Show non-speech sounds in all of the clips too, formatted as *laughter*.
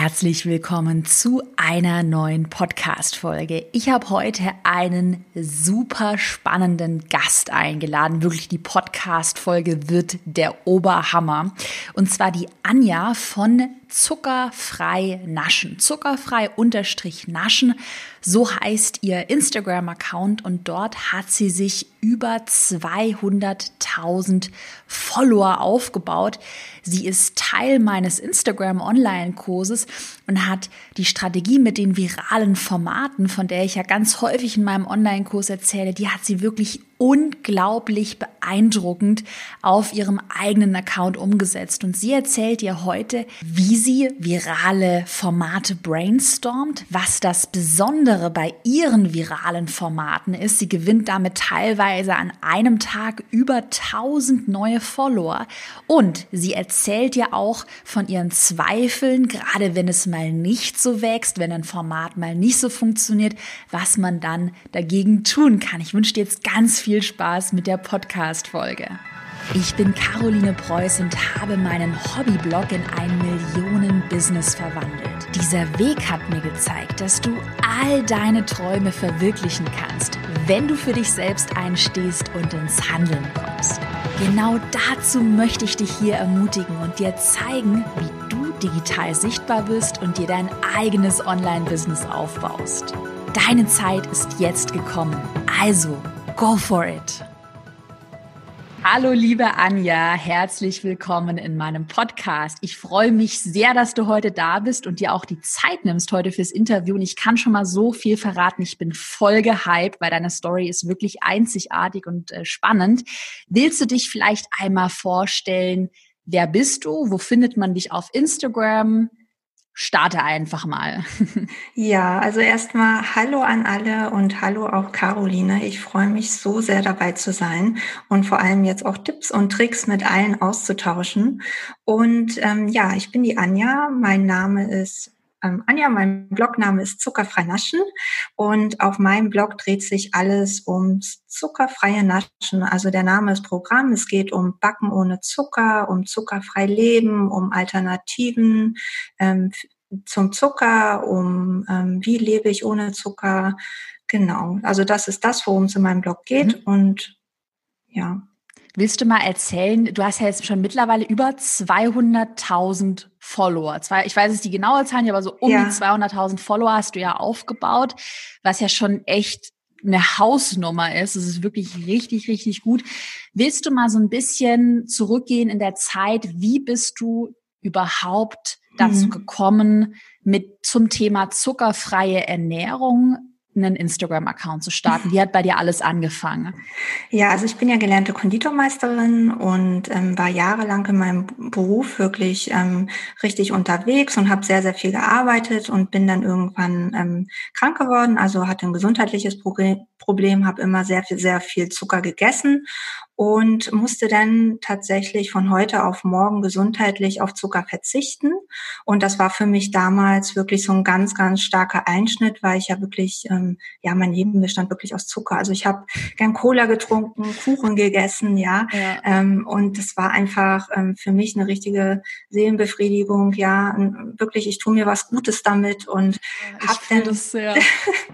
Herzlich willkommen zu einer neuen Podcast-Folge. Ich habe heute einen super spannenden Gast eingeladen. Wirklich, die Podcast-Folge wird der Oberhammer. Und zwar die Anja von Zuckerfrei Naschen. Zuckerfrei unterstrich Naschen. So heißt ihr Instagram-Account und dort hat sie sich über 200.000 Follower aufgebaut. Sie ist Teil meines Instagram-Online-Kurses und hat die Strategie mit den viralen Formaten, von der ich ja ganz häufig in meinem Online-Kurs erzähle, die hat sie wirklich unglaublich beeindruckend auf ihrem eigenen Account umgesetzt. Und sie erzählt ihr heute, wie sie virale Formate brainstormt, was das Besondere bei ihren viralen Formaten ist. Sie gewinnt damit teilweise an einem Tag über 1000 neue Follower. Und sie erzählt ja auch von ihren Zweifeln, gerade wenn es mal nicht so wächst, wenn ein Format mal nicht so funktioniert, was man dann dagegen tun kann. Ich wünsche dir jetzt ganz viel Spaß mit der Podcast-Folge. Ich bin Caroline Preuß und habe meinen Hobbyblog in ein Millionen-Business verwandelt. Dieser Weg hat mir gezeigt, dass du all deine Träume verwirklichen kannst, wenn du für dich selbst einstehst und ins Handeln kommst. Genau dazu möchte ich dich hier ermutigen und dir zeigen, wie du digital sichtbar bist und dir dein eigenes Online-Business aufbaust. Deine Zeit ist jetzt gekommen. Also, go for it! Hallo liebe Anja, herzlich willkommen in meinem Podcast. Ich freue mich sehr, dass du heute da bist und dir auch die Zeit nimmst heute fürs Interview. Und ich kann schon mal so viel verraten. Ich bin voll gehypt, weil deine Story ist wirklich einzigartig und äh, spannend. Willst du dich vielleicht einmal vorstellen? Wer bist du? Wo findet man dich auf Instagram? Starte einfach mal. *laughs* Ja, also erstmal Hallo an alle und Hallo auch Caroline. Ich freue mich so sehr dabei zu sein und vor allem jetzt auch Tipps und Tricks mit allen auszutauschen. Und ähm, ja, ich bin die Anja. Mein Name ist ähm, Anja, mein Blogname ist Zuckerfrei Naschen und auf meinem Blog dreht sich alles ums zuckerfreie Naschen. Also der Name ist Programm. Es geht um Backen ohne Zucker, um zuckerfrei Leben, um Alternativen ähm, zum Zucker, um ähm, wie lebe ich ohne Zucker. Genau. Also das ist das, worum es in meinem Blog geht mhm. und ja. Willst du mal erzählen, du hast ja jetzt schon mittlerweile über 200.000 Follower. Ich weiß es die genaue Zahl nicht, aber so um ja. die 200.000 Follower hast du ja aufgebaut, was ja schon echt eine Hausnummer ist. Es ist wirklich richtig, richtig gut. Willst du mal so ein bisschen zurückgehen in der Zeit? Wie bist du überhaupt dazu mhm. gekommen, mit zum Thema zuckerfreie Ernährung einen Instagram-Account zu starten? Wie hat bei dir alles angefangen? Ja, also ich bin ja gelernte Konditormeisterin und ähm, war jahrelang in meinem Beruf wirklich ähm, richtig unterwegs und habe sehr, sehr viel gearbeitet und bin dann irgendwann ähm, krank geworden, also hatte ein gesundheitliches Problem, Problem habe immer sehr viel, sehr viel Zucker gegessen und musste dann tatsächlich von heute auf morgen gesundheitlich auf Zucker verzichten. Und das war für mich damals wirklich so ein ganz, ganz starker Einschnitt, weil ich ja wirklich, ähm, ja, mein Leben bestand wirklich aus Zucker. Also ich habe gern Cola getrunken, Kuchen gegessen, ja. ja. Ähm, und das war einfach ähm, für mich eine richtige Seelenbefriedigung, ja. wirklich, ich tue mir was Gutes damit und ja, hab dann das, ja.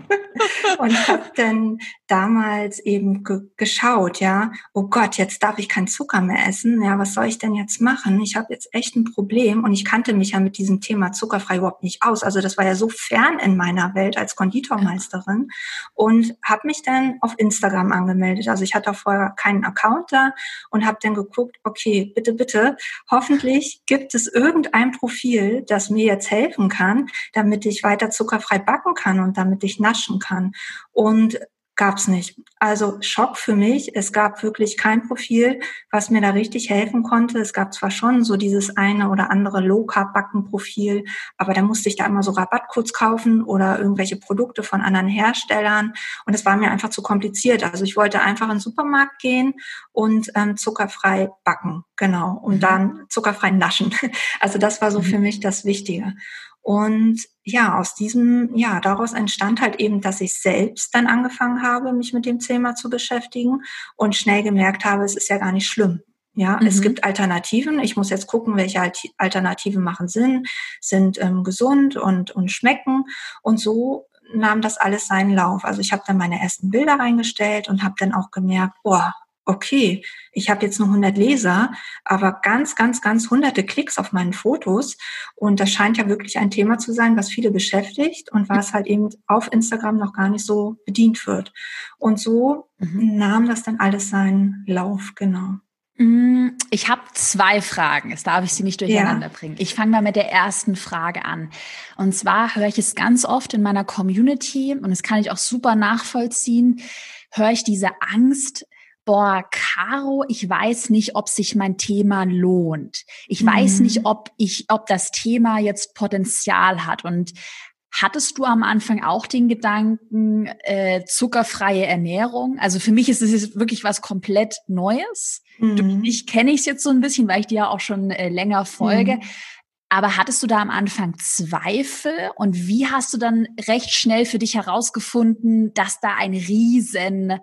*laughs* und hab dann damals eben ge geschaut, ja. Oh Gott, jetzt darf ich keinen Zucker mehr essen. Ja, was soll ich denn jetzt machen? Ich habe jetzt echt ein Problem und ich kannte mich ja mit diesem Thema zuckerfrei überhaupt nicht aus. Also das war ja so fern in meiner Welt als Konditormeisterin und habe mich dann auf Instagram angemeldet. Also ich hatte vorher keinen Account da und habe dann geguckt, okay, bitte, bitte, hoffentlich gibt es irgendein Profil, das mir jetzt helfen kann, damit ich weiter zuckerfrei backen kann und damit ich naschen kann. Und gab's nicht. Also Schock für mich. Es gab wirklich kein Profil, was mir da richtig helfen konnte. Es gab zwar schon so dieses eine oder andere Low-Carb-Backen-Profil, aber da musste ich da immer so Rabattcodes kaufen oder irgendwelche Produkte von anderen Herstellern. Und es war mir einfach zu kompliziert. Also ich wollte einfach in den Supermarkt gehen und ähm, zuckerfrei backen. Genau. Und mhm. dann zuckerfrei naschen. *laughs* Also das war so mhm. für mich das Wichtige. Und ja, aus diesem, ja, daraus entstand halt eben, dass ich selbst dann angefangen habe, mich mit dem Thema zu beschäftigen und schnell gemerkt habe, es ist ja gar nicht schlimm. Ja, mhm. es gibt Alternativen. Ich muss jetzt gucken, welche Alternativen machen Sinn, sind ähm, gesund und, und schmecken. Und so nahm das alles seinen Lauf. Also ich habe dann meine ersten Bilder reingestellt und habe dann auch gemerkt, boah, okay, ich habe jetzt nur 100 Leser, aber ganz, ganz, ganz hunderte Klicks auf meinen Fotos. Und das scheint ja wirklich ein Thema zu sein, was viele beschäftigt und was halt eben auf Instagram noch gar nicht so bedient wird. Und so mhm. nahm das dann alles seinen Lauf, genau. Mm, ich habe zwei Fragen. Jetzt darf ich sie nicht durcheinander ja. bringen. Ich fange mal mit der ersten Frage an. Und zwar höre ich es ganz oft in meiner Community und das kann ich auch super nachvollziehen, höre ich diese Angst, boah, Caro, ich weiß nicht, ob sich mein Thema lohnt. Ich mhm. weiß nicht, ob ich, ob das Thema jetzt Potenzial hat. Und Hattest du am Anfang auch den Gedanken, äh, zuckerfreie Ernährung? Also für mich ist es jetzt wirklich was komplett Neues. Mhm. Durch dich kenne ich es jetzt so ein bisschen, weil ich dir ja auch schon äh, länger folge. Mhm. Aber hattest du da am Anfang Zweifel und wie hast du dann recht schnell für dich herausgefunden, dass da ein riesen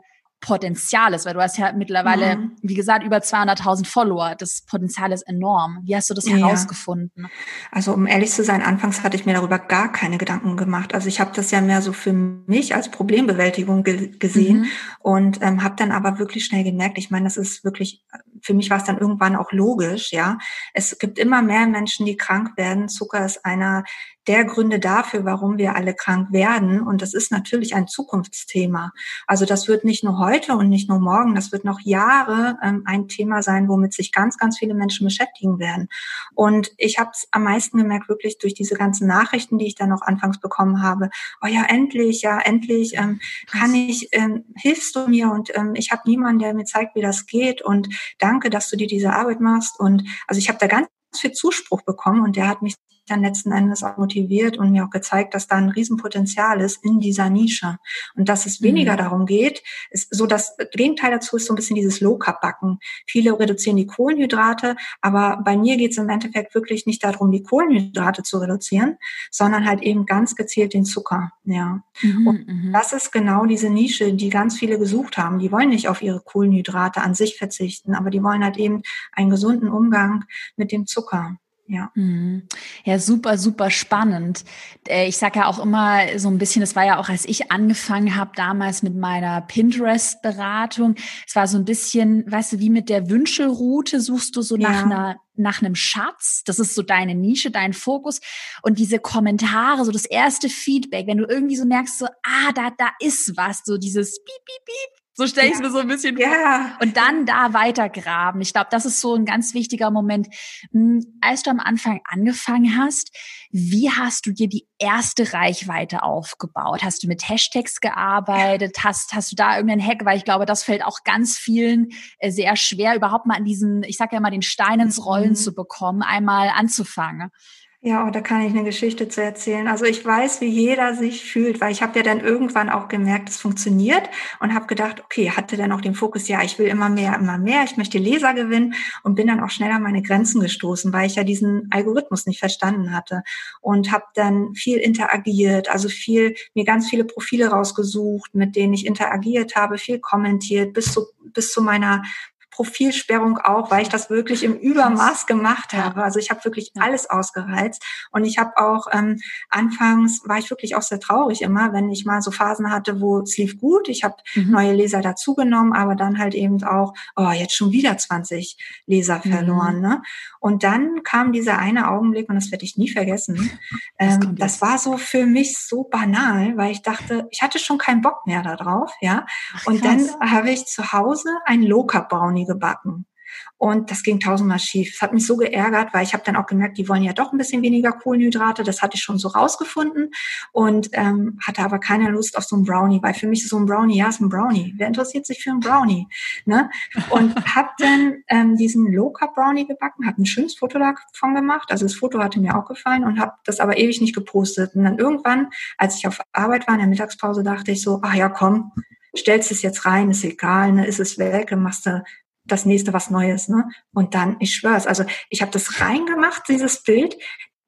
Potenzial ist, weil du hast ja mittlerweile, mhm. wie gesagt, über 200.000 Follower. Das Potenzial ist enorm. Wie hast du das ja. herausgefunden? Also um ehrlich zu sein, anfangs hatte ich mir darüber gar keine Gedanken gemacht. Also ich habe das ja mehr so für mich als Problembewältigung ge gesehen mhm. und ähm, habe dann aber wirklich schnell gemerkt, ich meine, das ist wirklich, für mich war es dann irgendwann auch logisch, ja. Es gibt immer mehr Menschen, die krank werden. Zucker ist einer der Gründe dafür, warum wir alle krank werden. Und das ist natürlich ein Zukunftsthema. Also das wird nicht nur heute und nicht nur morgen, das wird noch Jahre ähm, ein Thema sein, womit sich ganz, ganz viele Menschen beschäftigen werden. Und ich habe es am meisten gemerkt, wirklich durch diese ganzen Nachrichten, die ich dann noch anfangs bekommen habe. Oh ja, endlich, ja, endlich ähm, kann ich, ähm, hilfst du mir und ähm, ich habe niemanden, der mir zeigt, wie das geht. Und danke, dass du dir diese Arbeit machst. Und also ich habe da ganz viel Zuspruch bekommen und der hat mich dann letzten Endes auch motiviert und mir auch gezeigt, dass da ein Riesenpotenzial ist in dieser Nische und dass es weniger mhm. darum geht, ist so das Gegenteil dazu ist so ein bisschen dieses Low-Carb-Backen. Viele reduzieren die Kohlenhydrate, aber bei mir geht es im Endeffekt wirklich nicht darum, die Kohlenhydrate zu reduzieren, sondern halt eben ganz gezielt den Zucker. Ja. Mhm, und mhm. das ist genau diese Nische, die ganz viele gesucht haben. Die wollen nicht auf ihre Kohlenhydrate an sich verzichten, aber die wollen halt eben einen gesunden Umgang mit dem Zucker. Ja. Mhm. Ja, super, super spannend. Äh, ich sage ja auch immer so ein bisschen, das war ja auch, als ich angefangen habe, damals mit meiner Pinterest-Beratung. Es war so ein bisschen, weißt du, wie mit der Wünschelroute suchst du so ja. nach einer nach einem Schatz. Das ist so deine Nische, dein Fokus. Und diese Kommentare, so das erste Feedback, wenn du irgendwie so merkst, so, ah, da, da ist was, so dieses Piep, Piep, Piep, so stelle ich es ja. mir so ein bisschen vor. Ja. Und dann da weitergraben. Ich glaube, das ist so ein ganz wichtiger Moment. Hm, als du am Anfang angefangen hast, wie hast du dir die erste Reichweite aufgebaut? Hast du mit Hashtags gearbeitet? Hast, hast du da irgendeinen Hack? Weil ich glaube, das fällt auch ganz vielen äh, sehr schwer, überhaupt mal an diesen, ich sage ja mal, den Stein ins Rollen mhm. zu bekommen, einmal anzufangen. Ja, oh, da kann ich eine Geschichte zu erzählen. Also ich weiß, wie jeder sich fühlt, weil ich habe ja dann irgendwann auch gemerkt, es funktioniert und habe gedacht, okay, hatte dann auch den Fokus, ja, ich will immer mehr, immer mehr, ich möchte Leser gewinnen und bin dann auch schnell an meine Grenzen gestoßen, weil ich ja diesen Algorithmus nicht verstanden hatte und habe dann viel interagiert, also viel mir ganz viele Profile rausgesucht, mit denen ich interagiert habe, viel kommentiert, bis zu bis zu meiner Profilsperrung auch, weil ich das wirklich im Übermaß gemacht habe. Also ich habe wirklich alles ausgereizt und ich habe auch ähm, anfangs war ich wirklich auch sehr traurig immer, wenn ich mal so Phasen hatte, wo es lief gut, ich habe mhm. neue Leser dazugenommen, aber dann halt eben auch, oh, jetzt schon wieder 20 Leser mhm. verloren. Mhm. Ne? Und dann kam dieser eine Augenblick und das werde ich nie vergessen. *laughs* Ähm, das, war so für mich so banal, weil ich dachte, ich hatte schon keinen Bock mehr darauf, ja. Und dann habe ich zu Hause ein Low-Carb Brownie Brownie gebacken. Und das ging tausendmal schief. Das hat mich so geärgert, weil ich habe dann auch gemerkt, die wollen ja doch ein bisschen weniger Kohlenhydrate. Das hatte ich schon so rausgefunden und ähm, hatte aber keine Lust auf so ein Brownie, weil für mich ist so ein Brownie, ja, ist ein Brownie. Wer interessiert sich für ein Brownie? Ne? Und *laughs* habe dann ähm, diesen Low Carb Brownie gebacken, habe ein schönes Foto davon gemacht. Also das Foto hatte mir auch gefallen und habe das aber ewig nicht gepostet. Und dann irgendwann, als ich auf Arbeit war in der Mittagspause, dachte ich so, ach ja, komm, stellst es jetzt rein, ist egal, ne, ist es weg, dann machst du das nächste was Neues. Ne? Und dann, ich schwör's, also ich habe das reingemacht, dieses Bild,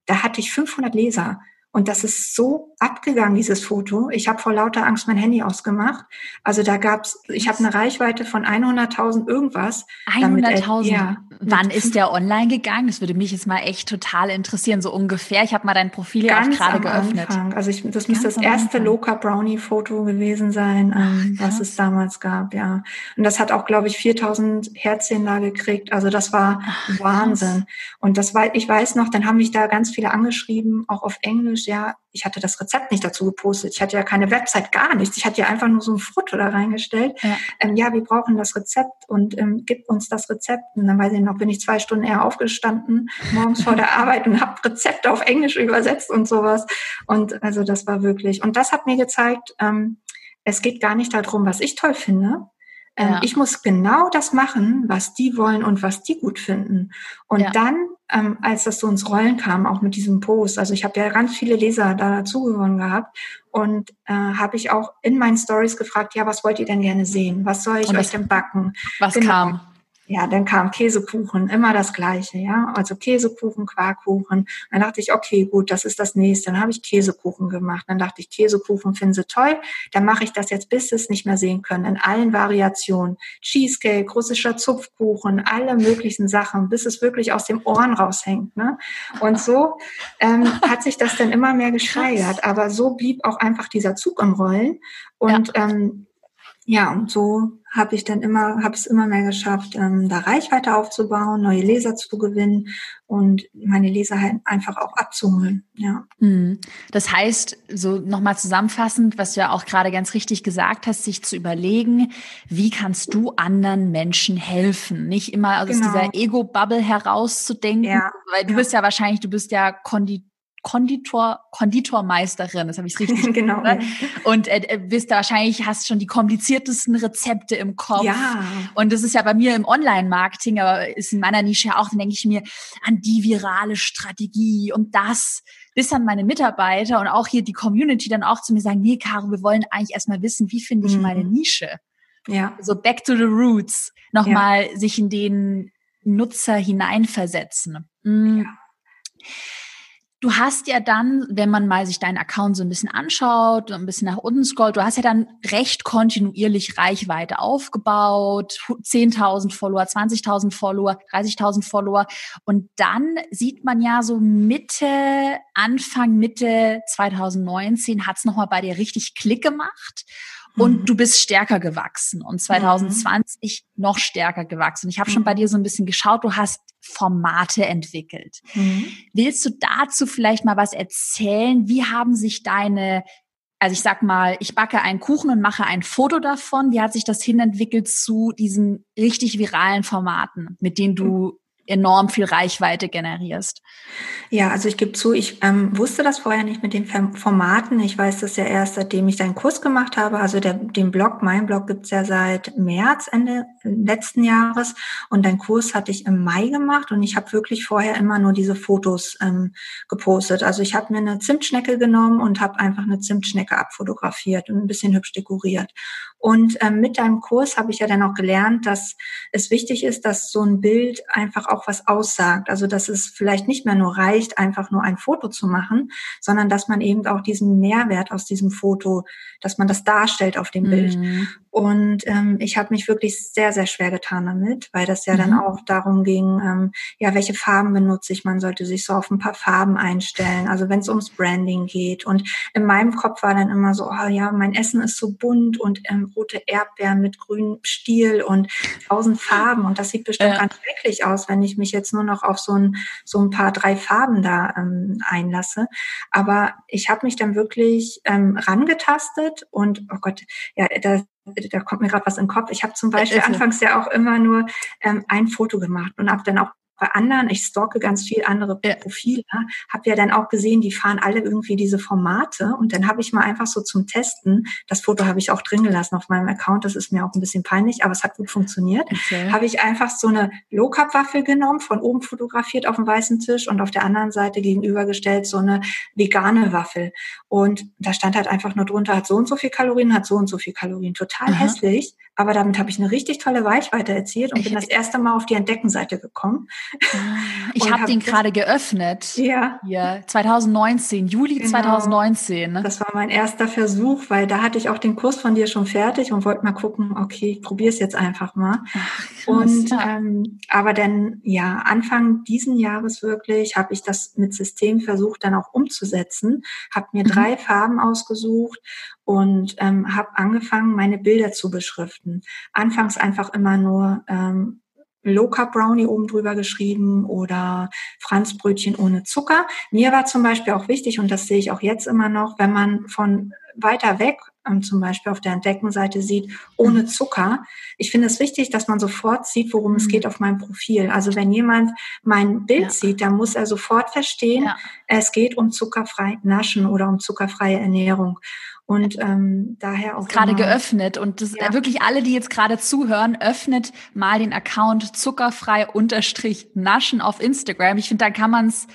da hatte ich 500 Leser. Und das ist so abgegangen, dieses Foto. Ich habe vor lauter Angst mein Handy ausgemacht. Also da gab's, ich habe eine Reichweite von 100.000 irgendwas. 100.000? Ja. Wann ist der online gegangen? Das würde mich jetzt mal echt total interessieren, so ungefähr. Ich habe mal dein Profil ja auch gerade geöffnet. Anfang. Also ich, das müsste das erste Loka Brownie Foto gewesen sein, ähm, was es damals gab, ja. Und das hat auch, glaube ich, 4.000 Herzchen da gekriegt. Also das war Ach, Wahnsinn. Und das war, ich weiß noch, dann haben mich da ganz viele angeschrieben, auch auf Englisch, ja, ich hatte das Rezept nicht dazu gepostet. Ich hatte ja keine Website, gar nichts. Ich hatte ja einfach nur so ein Foto da reingestellt. Ja, ähm, ja wir brauchen das Rezept und ähm, gib uns das Rezept. Und dann weiß ich noch, bin ich zwei Stunden eher aufgestanden, morgens vor der *laughs* Arbeit und habe Rezepte auf Englisch übersetzt und sowas. Und also das war wirklich. Und das hat mir gezeigt, ähm, es geht gar nicht darum, was ich toll finde, ähm, ja. Ich muss genau das machen, was die wollen und was die gut finden. Und ja. dann, ähm, als das so ins Rollen kam, auch mit diesem Post, also ich habe ja ganz viele Leser da dazu gewonnen gehabt und äh, habe ich auch in meinen Stories gefragt, ja, was wollt ihr denn gerne sehen? Was soll ich und euch denn backen? Was genau. kam? Ja, dann kam Käsekuchen, immer das Gleiche, ja. Also Käsekuchen, Quarkkuchen. Dann dachte ich, okay, gut, das ist das nächste. Dann habe ich Käsekuchen gemacht. Dann dachte ich, Käsekuchen finden sie toll. Dann mache ich das jetzt, bis sie es nicht mehr sehen können, in allen Variationen. Cheesecake, russischer Zupfkuchen, alle möglichen Sachen, bis es wirklich aus dem Ohren raushängt. Ne? Und so ähm, hat sich das dann immer mehr gesteigert. Aber so blieb auch einfach dieser Zug im Rollen. Und ja. ähm, ja, und so habe ich dann immer, habe es immer mehr geschafft, ähm, da Reichweite aufzubauen, neue Leser zu gewinnen und meine Leser halt einfach auch abzuholen. Ja. Mhm. Das heißt, so nochmal zusammenfassend, was du ja auch gerade ganz richtig gesagt hast, sich zu überlegen, wie kannst du anderen Menschen helfen? Nicht immer aus genau. dieser Ego-Bubble herauszudenken, ja. weil du ja. bist ja wahrscheinlich, du bist ja Konditor Konditor, Konditormeisterin, das habe ich richtig *laughs* genau. Ne? Und äh, äh, bist da wahrscheinlich, hast schon die kompliziertesten Rezepte im Kopf. Ja. Und das ist ja bei mir im Online-Marketing, aber ist in meiner Nische ja auch, dann denke ich mir an die virale Strategie und das, bis dann meine Mitarbeiter und auch hier die Community dann auch zu mir sagen, nee, Caro, wir wollen eigentlich erstmal wissen, wie finde ich mhm. meine Nische? Ja. So back to the roots, nochmal ja. sich in den Nutzer hineinversetzen. Mhm. Ja. Du hast ja dann, wenn man mal sich deinen Account so ein bisschen anschaut, ein bisschen nach unten scrollt, du hast ja dann recht kontinuierlich Reichweite aufgebaut, 10.000 Follower, 20.000 Follower, 30.000 Follower. Und dann sieht man ja so Mitte, Anfang, Mitte 2019 hat es nochmal bei dir richtig Klick gemacht und mhm. du bist stärker gewachsen und 2020 mhm. noch stärker gewachsen. Ich habe schon bei mhm. dir so ein bisschen geschaut, du hast Formate entwickelt. Mhm. Willst du dazu vielleicht mal was erzählen? Wie haben sich deine also ich sag mal, ich backe einen Kuchen und mache ein Foto davon. Wie hat sich das hinentwickelt zu diesen richtig viralen Formaten, mit denen du enorm viel Reichweite generierst. Ja, also ich gebe zu, ich ähm, wusste das vorher nicht mit den Formaten. Ich weiß das ja erst, seitdem ich deinen Kurs gemacht habe. Also der, den Blog, mein Blog gibt's ja seit März, Ende letzten Jahres. Und deinen Kurs hatte ich im Mai gemacht und ich habe wirklich vorher immer nur diese Fotos ähm, gepostet. Also ich habe mir eine Zimtschnecke genommen und habe einfach eine Zimtschnecke abfotografiert und ein bisschen hübsch dekoriert. Und ähm, mit deinem Kurs habe ich ja dann auch gelernt, dass es wichtig ist, dass so ein Bild einfach auch was aussagt. Also dass es vielleicht nicht mehr nur reicht, einfach nur ein Foto zu machen, sondern dass man eben auch diesen Mehrwert aus diesem Foto, dass man das darstellt auf dem mhm. Bild. Und ähm, ich habe mich wirklich sehr, sehr schwer getan damit, weil das ja mhm. dann auch darum ging, ähm, ja, welche Farben benutze ich? Man sollte sich so auf ein paar Farben einstellen. Also wenn es ums Branding geht. Und in meinem Kopf war dann immer so, oh ja, mein Essen ist so bunt und ähm, rote Erdbeeren mit grünem Stiel und tausend Farben. Und das sieht bestimmt ja. ganz schrecklich aus, wenn ich mich jetzt nur noch auf so ein, so ein paar drei Farben da ähm, einlasse. Aber ich habe mich dann wirklich ähm, rangetastet und, oh Gott, ja, da da kommt mir gerade was in den Kopf. Ich habe zum Beispiel anfangs ja auch immer nur ähm, ein Foto gemacht und habe dann auch bei anderen, ich stalke ganz viel andere ja. Profile, habe ja dann auch gesehen, die fahren alle irgendwie diese Formate und dann habe ich mal einfach so zum Testen, das Foto habe ich auch drin gelassen auf meinem Account, das ist mir auch ein bisschen peinlich, aber es hat gut funktioniert, okay. habe ich einfach so eine Low-Carb-Waffel genommen, von oben fotografiert auf dem weißen Tisch und auf der anderen Seite gegenübergestellt so eine vegane Waffel und da stand halt einfach nur drunter, hat so und so viel Kalorien, hat so und so viel Kalorien, total Aha. hässlich, aber damit habe ich eine richtig tolle Weichweite erzielt und bin das erste Mal auf die Entdeckenseite gekommen Ich habe hab den gerade geöffnet. Ja. Hier, 2019, Juli genau. 2019. Ne? Das war mein erster Versuch, weil da hatte ich auch den Kurs von dir schon fertig und wollte mal gucken, okay, ich probiere es jetzt einfach mal. Ach, krass, und ja. ähm, aber dann, ja, Anfang diesen Jahres wirklich habe ich das mit System versucht, dann auch umzusetzen, habe mir mhm. drei Farben ausgesucht und ähm, habe angefangen, meine Bilder zu beschriften. Anfangs einfach immer nur ähm, Low Carb Brownie oben drüber geschrieben oder Franzbrötchen ohne Zucker. Mir war zum Beispiel auch wichtig, und das sehe ich auch jetzt immer noch, wenn man von weiter weg ähm, zum Beispiel auf der Entdeckenseite sieht, ohne mhm. Zucker. Ich finde es wichtig, dass man sofort sieht, worum es mhm. geht auf meinem Profil. Also wenn jemand mein Bild ja. sieht, dann muss er sofort verstehen, ja. es geht um zuckerfrei Naschen oder um zuckerfreie Ernährung. Und ähm, daher auch. Gerade geöffnet. Und das, ja. wirklich alle, die jetzt gerade zuhören, öffnet mal den Account zuckerfrei unterstrich naschen auf Instagram. Ich finde, da kann man es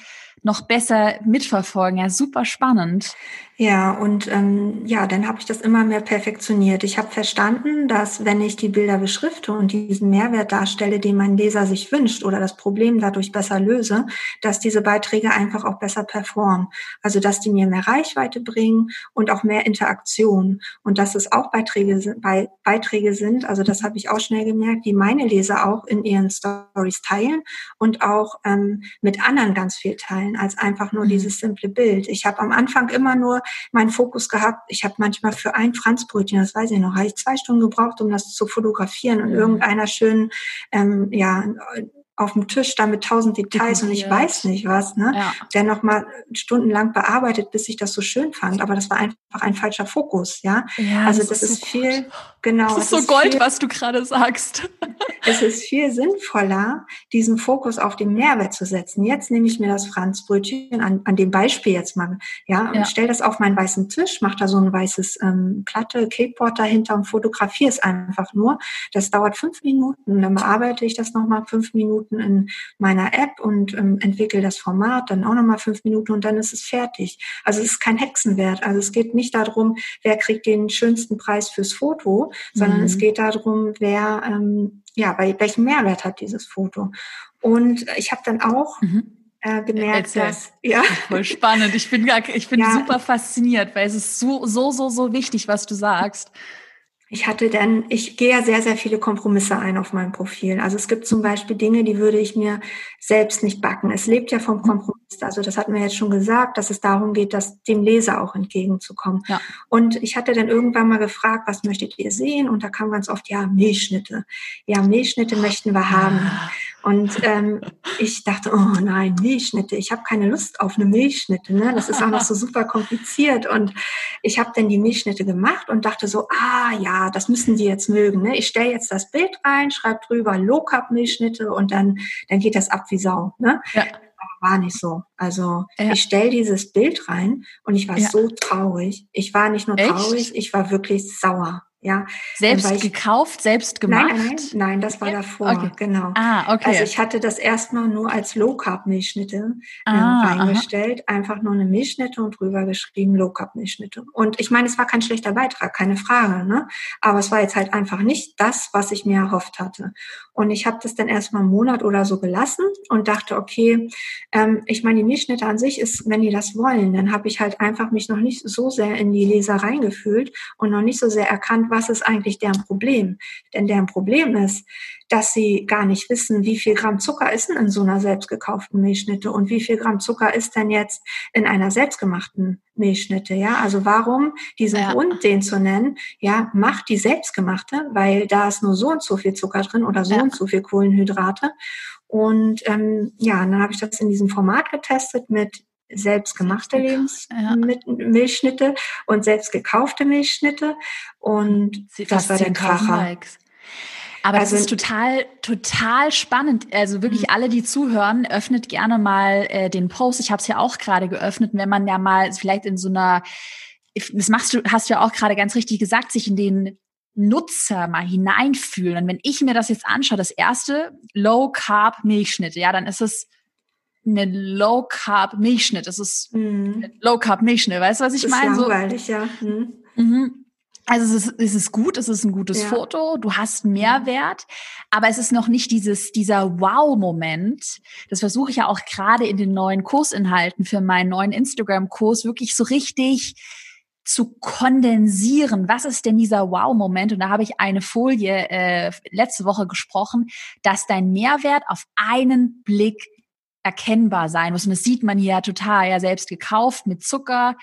noch besser mitverfolgen. Ja, super spannend. Ja, und ähm, ja, dann habe ich das immer mehr perfektioniert. Ich habe verstanden, dass wenn ich die Bilder beschrifte und diesen Mehrwert darstelle, den mein Leser sich wünscht oder das Problem dadurch besser löse, dass diese Beiträge einfach auch besser performen. Also dass die mir mehr Reichweite bringen und auch mehr Interaktion. Und dass es auch Beiträge, Be Beiträge sind, also das habe ich auch schnell gemerkt, die meine Leser auch in ihren Stories teilen und auch ähm, mit anderen ganz viel teilen, als einfach nur mhm. dieses simple Bild. Ich habe am Anfang immer nur meinen Fokus gehabt. Ich habe manchmal für ein Franzbrötchen, das weiß ich noch, habe ich zwei Stunden gebraucht, um das zu fotografieren und mhm. irgendeiner schönen, ähm, ja, auf dem Tisch da mit tausend Details und ich weiß nicht was, ne? Ja. Der noch mal stundenlang bearbeitet, bis ich das so schön fand. Aber das war einfach ein falscher Fokus, ja. ja also das, das ist, so viel, gut. genau. Das ist so Gold, viel, was du gerade sagst. *laughs* es ist viel sinnvoller, diesen Fokus auf den Mehrwert zu setzen. Jetzt nehme ich mir das Franzbrötchen an, an dem Beispiel jetzt mal, ja, und ja. stelle das auf meinen weißen Tisch, mache da so ein weißes ähm, Platte, Cakeboard dahinter und fotografiere es einfach nur. Das dauert fünf Minuten, dann bearbeite ich das nochmal fünf Minuten Minuten in meiner App und ähm, entwickle das Format, dann auch nochmal fünf Minuten und dann ist es fertig. Also es ist kein Hexenwert. Also es geht nicht darum, wer kriegt den schönsten Preis fürs Foto, sondern mhm. es geht darum, wer, ähm, ja, bei welchem Mehrwert hat dieses Foto. Und ich habe dann auch mhm. Äh, gemerkt, Erzähl. dass ja voll spannend. Ich bin gar, ich bin ja. super fasziniert, weil es ist so so so so wichtig, was du sagst. Ich hatte dann, ich gehe ja sehr, sehr viele Kompromisse ein auf meinem Profil. Also es gibt zum Beispiel Dinge, die würde ich mir selbst nicht backen. Es lebt ja vom Kompromiss. Also das hatten wir jetzt schon gesagt, dass es darum geht, dass dem Leser auch entgegenzukommen. Ja. Und ich hatte dann irgendwann mal gefragt, was möchtet ihr sehen? Und da kam ganz oft, ja, Milchschnitte. Ja, Milchschnitte möchten wir haben. Und ähm, *laughs* ich dachte, oh nein, Milchschnitte. Ich habe keine Lust auf eine Milchschnitte. Ne? Das ist auch noch so *laughs* super kompliziert. Und ich habe dann die Milchschnitte gemacht und dachte so, ah ja, das müssen die jetzt mögen. Ne? Ich stelle jetzt das Bild rein, schreibe drüber Low Carb Milchschnitte und dann, dann geht das ab wie Sau. Ne? Ja. Aber war nicht so. Also ja. ich stelle dieses Bild rein und ich war ja. so traurig. Ich war nicht nur traurig, Echt? ich war wirklich sauer. Ja, selbst ich, gekauft, selbst gemacht? Nein, nein, nein, das war davor, okay. genau. Ah, okay. Also ich hatte das erstmal nur als Low Carb Milchschnitte ähm, ah, reingestellt, aha. einfach nur eine Milchschnitte und drüber geschrieben Low Carb Milchschnitte. Und ich meine, es war kein schlechter Beitrag, keine Frage, ne? Aber es war jetzt halt einfach nicht das, was ich mir erhofft hatte. Und ich habe das dann erstmal einen Monat oder so gelassen und dachte, okay, ähm, ich meine, die Milchschnitte an sich ist, wenn die das wollen, dann habe ich halt einfach mich noch nicht so sehr in die Leser reingefühlt und noch nicht so sehr erkannt, was ist eigentlich deren Problem? Denn deren Problem ist, dass sie gar nicht wissen, wie viel Gramm Zucker ist denn in so einer selbstgekauften Milchschnitte und wie viel Gramm Zucker ist denn jetzt in einer selbstgemachten Milchschnitte, ja? Also warum diesen ja. Grund, den zu nennen, ja, macht die selbstgemachte, weil da ist nur so und so viel Zucker drin oder so ja. und so viel Kohlenhydrate. Und ähm, ja, dann habe ich das in diesem Format getestet mit selbstgemachte Lebensmittel ja. und selbst gekaufte Milchschnitte. Und Sie das war der Kracher. Aber also, das ist total, total spannend. Also wirklich mhm. alle, die zuhören, öffnet gerne mal äh, den Post. Ich habe es ja auch gerade geöffnet. wenn man ja mal vielleicht in so einer, das machst du, hast du ja auch gerade ganz richtig gesagt, sich in den Nutzer mal hineinfühlen. Und wenn ich mir das jetzt anschaue, das erste Low Carb Milchschnitte, ja, dann ist es eine Low Carb Milchschnitt. Das ist mhm. Low Carb Milchschnitt. Weißt du, was ich meine? Langweilig, so, ja. Mhm. Mhm. Also es ist, es ist gut, es ist ein gutes ja. Foto, du hast Mehrwert, aber es ist noch nicht dieses, dieser Wow-Moment. Das versuche ich ja auch gerade in den neuen Kursinhalten für meinen neuen Instagram-Kurs wirklich so richtig zu kondensieren. Was ist denn dieser Wow-Moment? Und da habe ich eine Folie äh, letzte Woche gesprochen, dass dein Mehrwert auf einen Blick erkennbar sein muss. Und das sieht man hier ja total, ja selbst gekauft mit Zucker.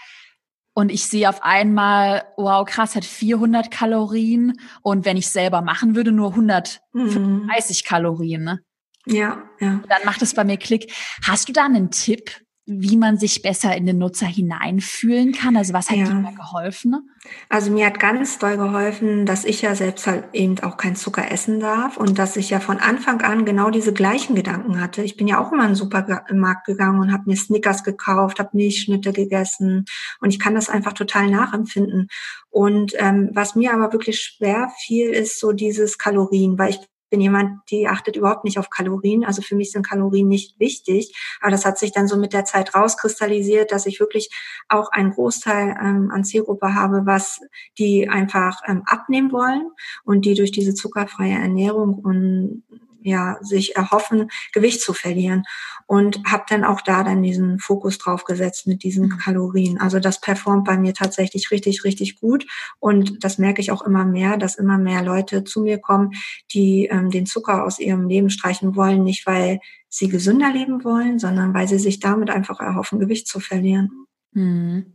Und ich sehe auf einmal, wow, krass, hat 400 Kalorien. Und wenn ich selber machen würde, nur 135 mhm. Kalorien. Ne? Ja, ja. Dann macht es bei mir Klick. Hast du da einen Tipp, wie man sich besser in den Nutzer hineinfühlen kann? Also was hat ja. dir geholfen? Also mir hat ganz doll geholfen, dass ich ja selbst halt eben auch kein Zucker essen darf und dass ich ja von Anfang an genau diese gleichen Gedanken hatte. Ich bin ja auch immer in den Supermarkt gegangen und habe mir Snickers gekauft, habe Milchschnitte gegessen und ich kann das einfach total nachempfinden. Und ähm, was mir aber wirklich schwer fiel, ist so dieses Kalorien, weil ich bin jemand, die achtet überhaupt nicht auf Kalorien. Also für mich sind Kalorien nicht wichtig. Aber das hat sich dann so mit der Zeit rauskristallisiert, dass ich wirklich auch einen Großteil ähm, an Zielgruppe habe, was die einfach ähm, abnehmen wollen und die durch diese zuckerfreie Ernährung und ja sich erhoffen, Gewicht zu verlieren und habe dann auch da dann diesen Fokus drauf gesetzt mit diesen mhm. Kalorien. Also das performt bei mir tatsächlich richtig, richtig gut und das merke ich auch immer mehr, dass immer mehr Leute zu mir kommen, die ähm, den Zucker aus ihrem Leben streichen wollen, nicht weil sie gesünder leben wollen, sondern weil sie sich damit einfach erhoffen, Gewicht zu verlieren. Mhm.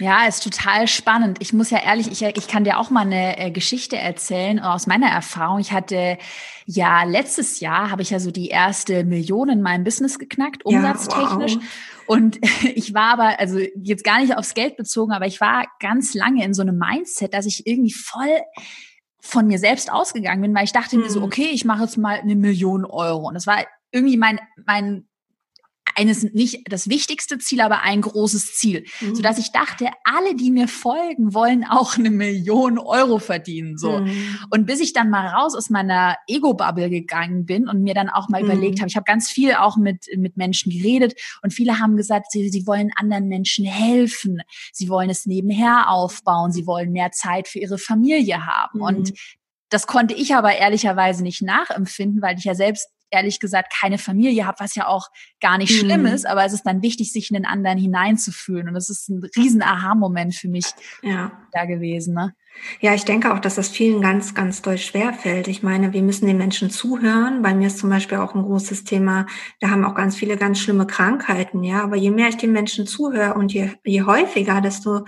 Ja, ist total spannend. Ich muss ja ehrlich, ich, ich kann dir auch mal eine äh, Geschichte erzählen aus meiner Erfahrung. Ich hatte ja letztes Jahr habe ich ja so die erste Million in meinem Business geknackt, umsatztechnisch. Ja, wow. Und *laughs* ich war aber, also jetzt gar nicht aufs Geld bezogen, aber ich war ganz lange in so einem Mindset, dass ich irgendwie voll von mir selbst ausgegangen bin, weil ich dachte mhm. mir so, mhm. okay, ich mache jetzt mal eine Million Euro. Und das war irgendwie mein, mein eines nicht das wichtigste Ziel, aber ein großes Ziel, mhm. so dass ich dachte, alle, die mir folgen, wollen auch eine Million Euro verdienen, so. Mhm. Und bis ich dann mal raus aus meiner Ego-Bubble gegangen bin und mir dann auch mal mhm. überlegt habe, ich habe ganz viel auch mit mit Menschen geredet und viele haben gesagt, sie, sie wollen anderen Menschen helfen, sie wollen es nebenher aufbauen, sie wollen mehr Zeit für ihre Familie haben und mhm. das konnte ich aber ehrlicherweise nicht nachempfinden, weil ich ja selbst ehrlich gesagt keine Familie habe, was ja auch gar nicht schlimm mhm. ist, aber es ist dann wichtig, sich in den anderen hineinzufühlen. Und das ist ein riesen Aha-Moment für mich ja. da gewesen. Ne? Ja, ich denke auch, dass das vielen ganz, ganz doll schwer fällt. Ich meine, wir müssen den Menschen zuhören. Bei mir ist zum Beispiel auch ein großes Thema, da haben auch ganz viele ganz schlimme Krankheiten, ja. Aber je mehr ich den Menschen zuhöre und je, je häufiger, desto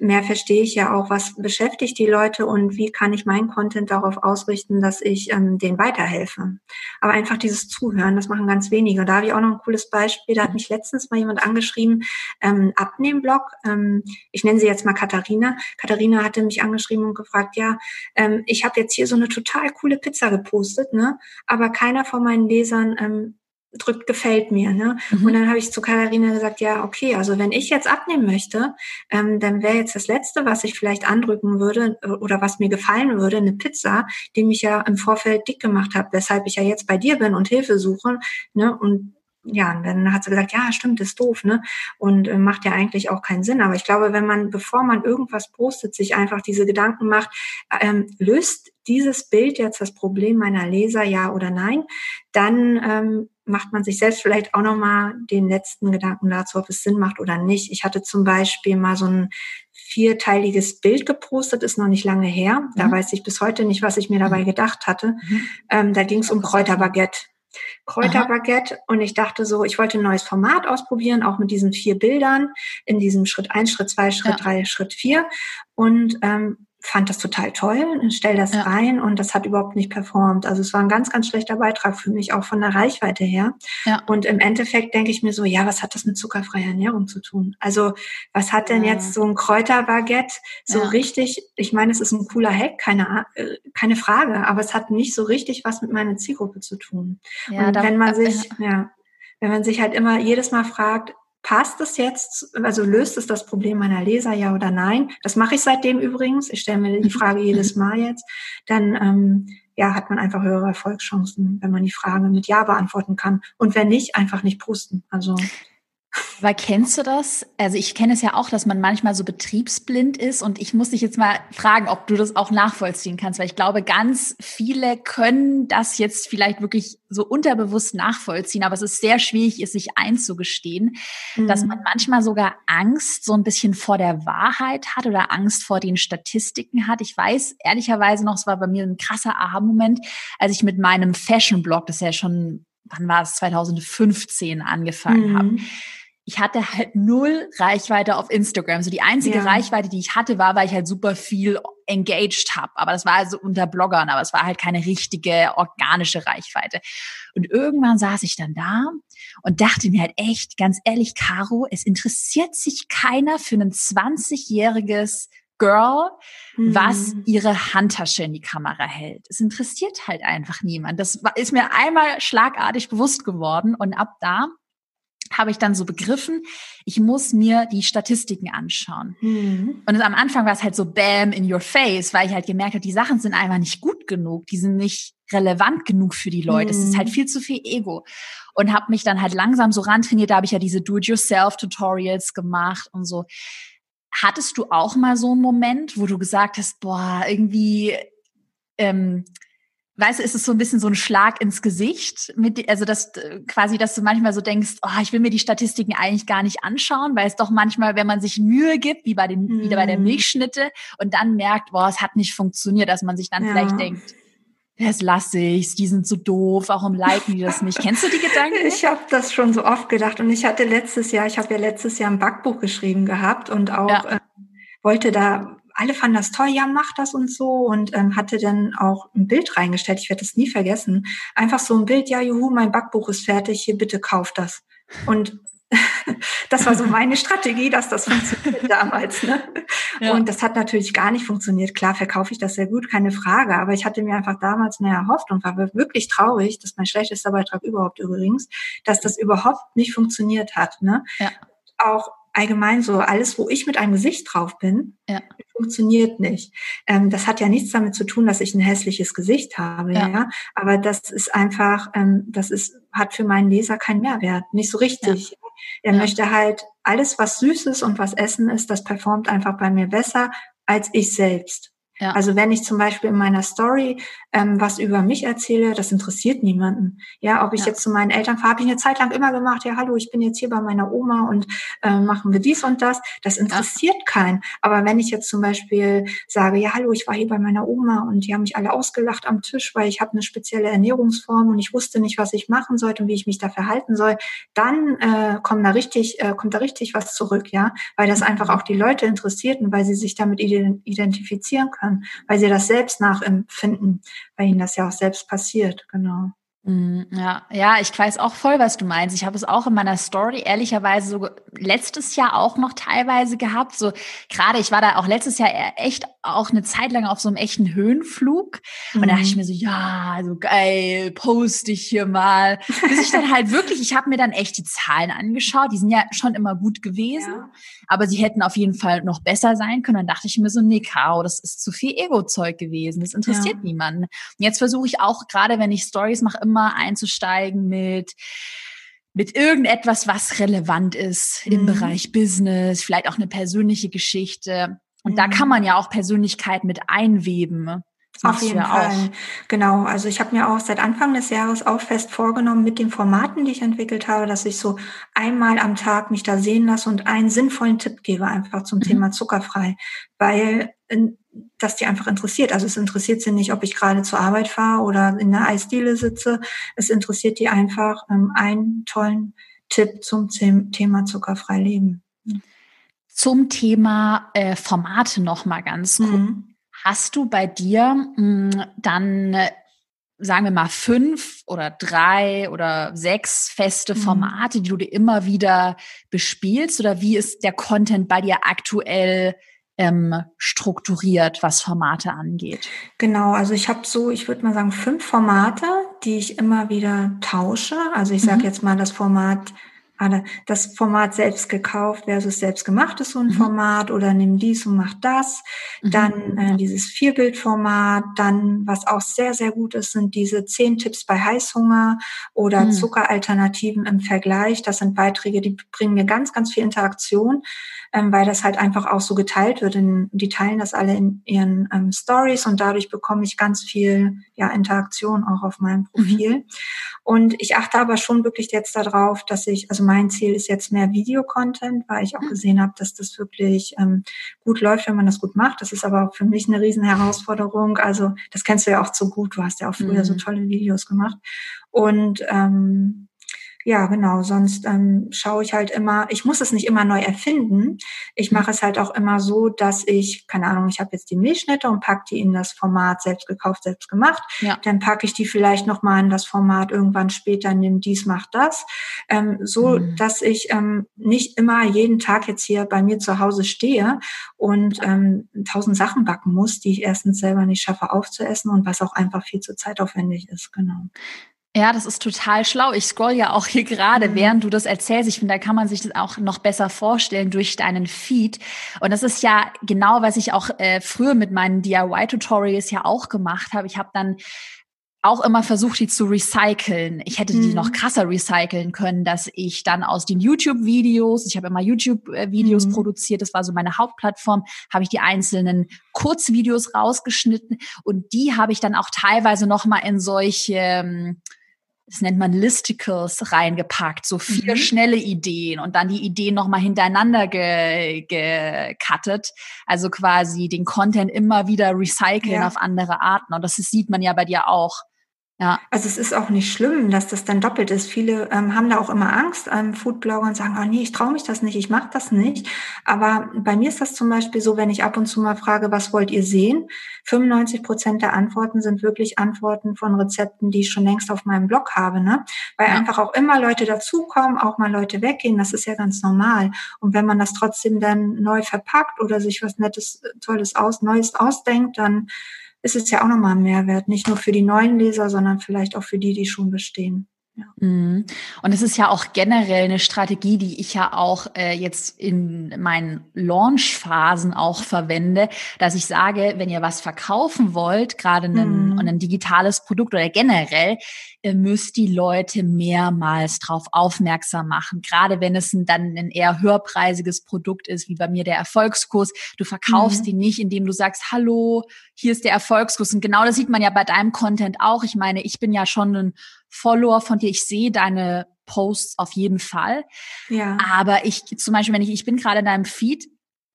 mehr verstehe ich ja auch, was beschäftigt die Leute und wie kann ich meinen Content darauf ausrichten, dass ich ähm, denen weiterhelfe. Aber einfach dieses Zuhören, das machen ganz wenige. Da habe ich auch noch cooles Beispiel. Da hat mich letztens mal jemand angeschrieben, ähm, Abnehmblog. Ähm, ich nenne sie jetzt mal Katharina. Katharina hatte mich angeschrieben und gefragt, ja, ähm, ich habe jetzt hier so eine total coole Pizza gepostet, ne? Aber keiner von meinen Lesern ähm, drückt gefällt mir. Ne? Mhm. Und dann habe ich zu Katharina gesagt, ja, okay, also wenn ich jetzt abnehmen möchte, ähm, dann wäre jetzt das Letzte, was ich vielleicht andrücken würde äh, oder was mir gefallen würde, eine Pizza, die mich ja im Vorfeld dick gemacht hat, weshalb ich ja jetzt bei dir bin und Hilfe suche. Ne? Und ja, und dann hat sie gesagt, ja, stimmt, ist doof, ne? Und äh, macht ja eigentlich auch keinen Sinn. Aber ich glaube, wenn man, bevor man irgendwas postet, sich einfach diese Gedanken macht, ähm, löst dieses Bild jetzt das Problem meiner Leser, ja oder nein, dann ähm, macht man sich selbst vielleicht auch nochmal den letzten Gedanken dazu, ob es Sinn macht oder nicht. Ich hatte zum Beispiel mal so ein vierteiliges Bild gepostet, ist noch nicht lange her. Da mhm. weiß ich bis heute nicht, was ich mir dabei mhm. gedacht hatte. Mhm. Ähm, da ging es um Kräuterbaguette. Kräuterbaguette und ich dachte so, ich wollte ein neues Format ausprobieren, auch mit diesen vier Bildern in diesem Schritt eins, Schritt zwei, Schritt ja. drei, Schritt vier. Und ähm, fand das total toll und stell das ja. rein und das hat überhaupt nicht performt. Also es war ein ganz, ganz schlechter Beitrag für mich, auch von der Reichweite her. Ja. Und im Endeffekt denke ich mir so, ja, was hat das mit zuckerfreier Ernährung zu tun? Also was hat denn ja. jetzt so ein Kräuterbaguette so richtig, ich meine, es ist ein cooler Hack, keine, äh, keine Frage, aber es hat nicht so richtig was mit meiner Zielgruppe zu tun. und wenn man sich, ja, wenn man sich halt immer jedes Mal fragt, passt es jetzt, also löst es das Problem meiner Leser, ja oder nein? Das mache ich seitdem übrigens. Ich stelle mir die Frage jedes Mal jetzt. Dann ähm, ja, hat man einfach höhere Erfolgschancen, wenn man die Frage mit Ja beantworten kann. Und wenn nicht, einfach nicht posten. Also Aber kennst du das? Also ich kenne es ja auch, dass man manchmal so betriebsblind ist und ich muss dich jetzt mal fragen, ob du das auch nachvollziehen kannst, weil ich glaube, ganz viele können das jetzt vielleicht wirklich so unterbewusst nachvollziehen, aber es ist sehr schwierig, es sich einzugestehen, mhm. dass man manchmal sogar Angst so ein bisschen vor der Wahrheit hat oder Angst vor den Statistiken hat. Ich weiß ehrlicherweise noch, es war bei mir ein krasser Aha-Moment, als ich mit meinem Fashion-Blog, das ist ja schon wann war es, 2015 angefangen mhm. habe ich hatte halt null Reichweite auf Instagram. So die einzige ja. Reichweite, die ich hatte, war, weil ich halt super viel engaged habe. Aber das war also unter Bloggern, aber es war halt keine richtige organische Reichweite. Und irgendwann saß ich dann da und dachte mir halt echt, ganz ehrlich, Caro, es interessiert sich keiner für ein 20-jähriges Girl, was mhm. ihre Handtasche in die Kamera hält. Es interessiert halt einfach niemand. Das ist mir einmal schlagartig bewusst geworden und ab da habe ich dann so begriffen, ich muss mir die Statistiken anschauen. Mhm. Und am Anfang war es halt so bam in your face, weil ich halt gemerkt habe, die Sachen sind einfach nicht gut genug, die sind nicht relevant genug für die Leute. Mhm. Es ist halt mhm. viel zu viel Ego. Und habe mich dann halt langsam so rantrainiert, da habe ich ja diese Do-it-yourself-Tutorials gemacht und so. Hattest du auch mal so einen Moment, wo du gesagt hast, boah, irgendwie ähm, weißt du, ist es so ein bisschen so ein Schlag ins Gesicht, mit, also dass äh, quasi, dass du manchmal so denkst, oh, ich will mir die Statistiken eigentlich gar nicht anschauen, weil es doch manchmal, wenn man sich Mühe gibt, wie bei den, mm. wieder bei der mhm. Milchschnitte, und dann merkt, boah, es hat nicht funktioniert, dass man sich dann ja. vielleicht denkt, das lasse ich, die sind so doof, warum liken die das nicht? Kennst du die Gedanken? Ich habe das schon so oft gedacht und ich hatte letztes Jahr, ich habe ja letztes Jahr ein Backbuch geschrieben gehabt und auch ja. äh, wollte da alle fanden das toll, ja, mach das und so und ähm, hatte dann auch ein Bild reingestellt. Ich werde das nie vergessen. Einfach so ein Bild, ja, juhu, mein Backbuch ist fertig, hier bitte kauf das. Und *laughs* das war so meine Strategie, dass das funktioniert *laughs* damals. Ne? Ja. Und das hat natürlich gar nicht funktioniert. Klar verkaufe ich das sehr gut, keine Frage. Aber ich hatte mir einfach damals mehr erhofft und war wirklich traurig, das ist mein schlechtester Beitrag überhaupt übrigens, dass das überhaupt nicht funktioniert hat. Ne? Ja. Auch allgemein so alles, wo ich mit einem Gesicht drauf bin, ja. funktioniert nicht. Ähm, das hat ja nichts damit zu tun, dass ich ein hässliches Gesicht habe, ja. ja? Aber das ist einfach, ähm, das ist, hat für meinen Leser keinen Mehrwert, nicht so richtig. Ja. Er möchte halt alles, was süß ist und was Essen ist, das performt einfach bei mir besser als ich selbst. Ja. Also wenn ich zum Beispiel in meiner Story ähm, was über mich erzähle, das interessiert niemanden. Ja, ob ich ja. jetzt zu meinen Eltern fahre, habe ich eine Zeit lang immer gemacht, ja, hallo, ich bin jetzt hier bei meiner Oma und äh, machen wir dies und das. Das interessiert ja. keinen. Aber wenn ich jetzt zum Beispiel sage, ja, hallo, ich war hier bei meiner Oma und die haben mich alle ausgelacht am Tisch, weil ich habe eine spezielle Ernährungsform und ich wusste nicht, was ich machen sollte und wie ich mich da verhalten soll, dann äh, kommt da richtig, äh, kommt da richtig was zurück, ja, weil das einfach mhm. auch die Leute interessiert und weil sie sich damit identifizieren können weil sie das selbst nachempfinden, weil ihnen das ja auch selbst passiert, genau. Mm, ja, ja, ich weiß auch voll, was du meinst. Ich habe es auch in meiner Story ehrlicherweise so letztes Jahr auch noch teilweise gehabt. So gerade, ich war da auch letztes Jahr e-, echt auch eine Zeit lang auf so einem echten Höhenflug. Und da dachte ich mhm. mir so, ja, so geil, poste ich hier mal. Bis ich dann halt wirklich, ich habe mir dann echt die Zahlen angeschaut. Die sind ja schon immer gut gewesen, ja. aber sie hätten auf jeden Fall noch besser sein können. Dann dachte ich mir so, nee, Caro, das ist zu viel Ego-Zeug gewesen. Das interessiert ja. niemanden. Und jetzt versuche ich auch, gerade wenn ich Stories mache, immer immer einzusteigen mit mit irgendetwas, was relevant ist mhm. im Bereich Business, vielleicht auch eine persönliche Geschichte. Und mhm. da kann man ja auch Persönlichkeit mit einweben. Auf jeden Fall. Auch. Genau. Also ich habe mir auch seit Anfang des Jahres auch fest vorgenommen mit den Formaten, die ich entwickelt habe, dass ich so einmal am Tag mich da sehen lasse und einen sinnvollen Tipp gebe einfach zum mhm. Thema zuckerfrei, weil dass die einfach interessiert. Also es interessiert sie nicht, ob ich gerade zur Arbeit fahre oder in der Eisdiele sitze. Es interessiert die einfach ähm, einen tollen Tipp zum Thema zuckerfrei leben. Zum Thema äh, Formate noch mal ganz kurz. Mhm. Hast du bei dir mh, hm, dann äh, sagen wir mal fünf oder drei oder sechs feste mhm. Formate, die du dir immer wieder bespielst oder wie ist der Content bei dir aktuell ähm, strukturiert, was Formate angeht? Genau, also ich habe so, ich würde mal sagen, fünf Formate, die ich immer wieder tausche. Also ich sage mhm. jetzt mal das Format alle das Format selbst gekauft versus selbst gemacht ist so ein mhm. Format oder nimm dies und mach das. Mhm. Dann äh, dieses Vierbildformat, dann was auch sehr, sehr gut ist, sind diese zehn Tipps bei Heißhunger oder mhm. Zuckeralternativen im Vergleich. Das sind Beiträge, die bringen mir ganz, ganz viel Interaktion ähm, weil das halt einfach auch so geteilt wird. In, die teilen das alle in ihren ähm, Stories und dadurch bekomme ich ganz viel ja, Interaktion auch auf meinem mhm. Profil. Mhm. Und ich achte aber schon wirklich jetzt darauf, dass ich, also mein Ziel ist jetzt mehr Videocontent, weil ich auch mhm. gesehen habe, dass das wirklich ähm, gut läuft, wenn man das gut macht. Das ist aber für mich eine riesen Herausforderung. Also das kennst du ja auch so gut. Du hast ja auch früher mhm. so tolle Videos gemacht. Und ähm, ja, genau. Sonst ähm, schaue ich halt immer, ich muss es nicht immer neu erfinden. Ich mache es halt auch immer so, dass ich, keine Ahnung, ich habe jetzt die Milchschnitte und packe die in das Format selbst gekauft, selbst gemacht. Ja. Dann packe ich die vielleicht nochmal in das Format irgendwann später, nimm dies, mach das. Ähm, so, mhm. dass ich ähm, nicht immer jeden Tag jetzt hier bei mir zu Hause stehe und ähm, tausend Sachen backen muss, die ich erstens selber nicht schaffe aufzuessen und was auch einfach viel zu zeitaufwendig ist. Genau. Ja, das ist total schlau. Ich scroll ja auch hier gerade, mhm. während du das erzählst. Ich finde, da kann man sich das auch noch besser vorstellen durch deinen Feed. Und das ist ja genau, was ich auch äh, früher mit meinen DIY-Tutorials ja auch gemacht habe. Ich habe dann auch immer versucht, die zu recyceln. Ich hätte die mhm. noch krasser recyceln können, dass ich dann aus den YouTube-Videos, ich habe immer YouTube-Videos mhm. produziert, das war so meine Hauptplattform, habe ich die einzelnen Kurzvideos rausgeschnitten und die habe ich dann auch teilweise noch mal in solche ähm, das nennt man Listicles reingepackt, so vier mhm. schnelle Ideen und dann die Ideen nochmal hintereinander gecuttet. Also quasi den Content immer wieder recyceln ja. auf andere Arten. Und das sieht man ja bei dir auch. Ja. Also es ist auch nicht schlimm, dass das dann doppelt ist. Viele ähm, haben da auch immer Angst, ähm, Foodblogger und sagen, oh nee, ich traue mich das nicht, ich mache das nicht. Aber bei mir ist das zum Beispiel so, wenn ich ab und zu mal frage, was wollt ihr sehen? 95 Prozent der Antworten sind wirklich Antworten von Rezepten, die ich schon längst auf meinem Blog habe, ne? Weil ja. einfach auch immer Leute dazukommen, auch mal Leute weggehen, das ist ja ganz normal. Und wenn man das trotzdem dann neu verpackt oder sich was Nettes, Tolles aus, Neues ausdenkt, dann ist es ja auch nochmal ein Mehrwert, nicht nur für die neuen Leser, sondern vielleicht auch für die, die schon bestehen. Ja. Mhm. Und es ist ja auch generell eine Strategie, die ich ja auch äh, jetzt in meinen Launch-Phasen auch verwende, dass ich sage, wenn ihr was verkaufen wollt, gerade ein, mhm. ein digitales Produkt oder generell, ihr müsst die Leute mehrmals drauf aufmerksam machen. Gerade wenn es ein, dann ein eher höherpreisiges Produkt ist, wie bei mir der Erfolgskurs. Du verkaufst mhm. ihn nicht, indem du sagst, hallo, hier ist der Erfolgskurs. Und genau das sieht man ja bei deinem Content auch. Ich meine, ich bin ja schon ein Follower von dir. Ich sehe deine Posts auf jeden Fall. Ja. Aber ich, zum Beispiel, wenn ich, ich bin gerade in deinem Feed,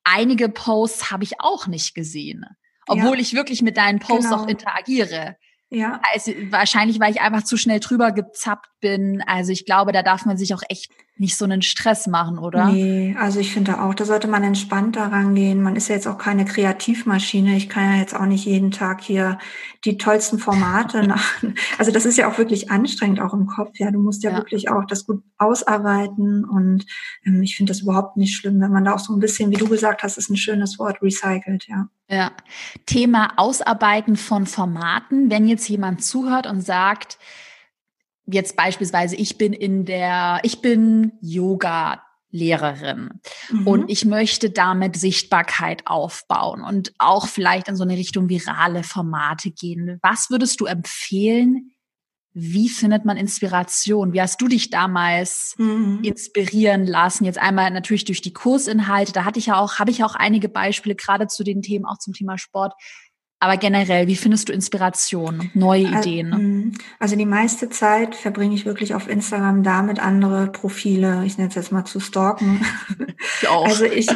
einige Posts habe ich auch nicht gesehen. Obwohl ja. ich wirklich mit deinen Posts genau. auch interagiere. Ja. Also wahrscheinlich, weil ich einfach zu schnell drüber gezappt bin. Also ich glaube, da darf man sich auch echt nicht so einen Stress machen, oder? Nee, also ich finde auch, da sollte man entspannt daran gehen. Man ist ja jetzt auch keine Kreativmaschine. Ich kann ja jetzt auch nicht jeden Tag hier die tollsten Formate *laughs* machen. Also das ist ja auch wirklich anstrengend, auch im Kopf. Ja, du musst ja, ja. wirklich auch das gut ausarbeiten. Und ähm, ich finde das überhaupt nicht schlimm, wenn man da auch so ein bisschen, wie du gesagt hast, ist ein schönes Wort, recycelt, ja. Ja. Thema Ausarbeiten von Formaten. Wenn jetzt jemand zuhört und sagt, jetzt beispielsweise, ich bin in der, ich bin Yoga Lehrerin. Mhm. Und ich möchte damit Sichtbarkeit aufbauen und auch vielleicht in so eine Richtung virale Formate gehen. Was würdest du empfehlen? Wie findet man Inspiration? Wie hast du dich damals mhm. inspirieren lassen? Jetzt einmal natürlich durch die Kursinhalte. Da hatte ich ja auch, habe ich ja auch einige Beispiele gerade zu den Themen, auch zum Thema Sport. Aber generell, wie findest du Inspiration, neue Ideen? Mm, also die meiste Zeit verbringe ich wirklich auf Instagram damit, andere Profile, ich nenne es jetzt mal zu stalken. *laughs* Ich auch. Also ich,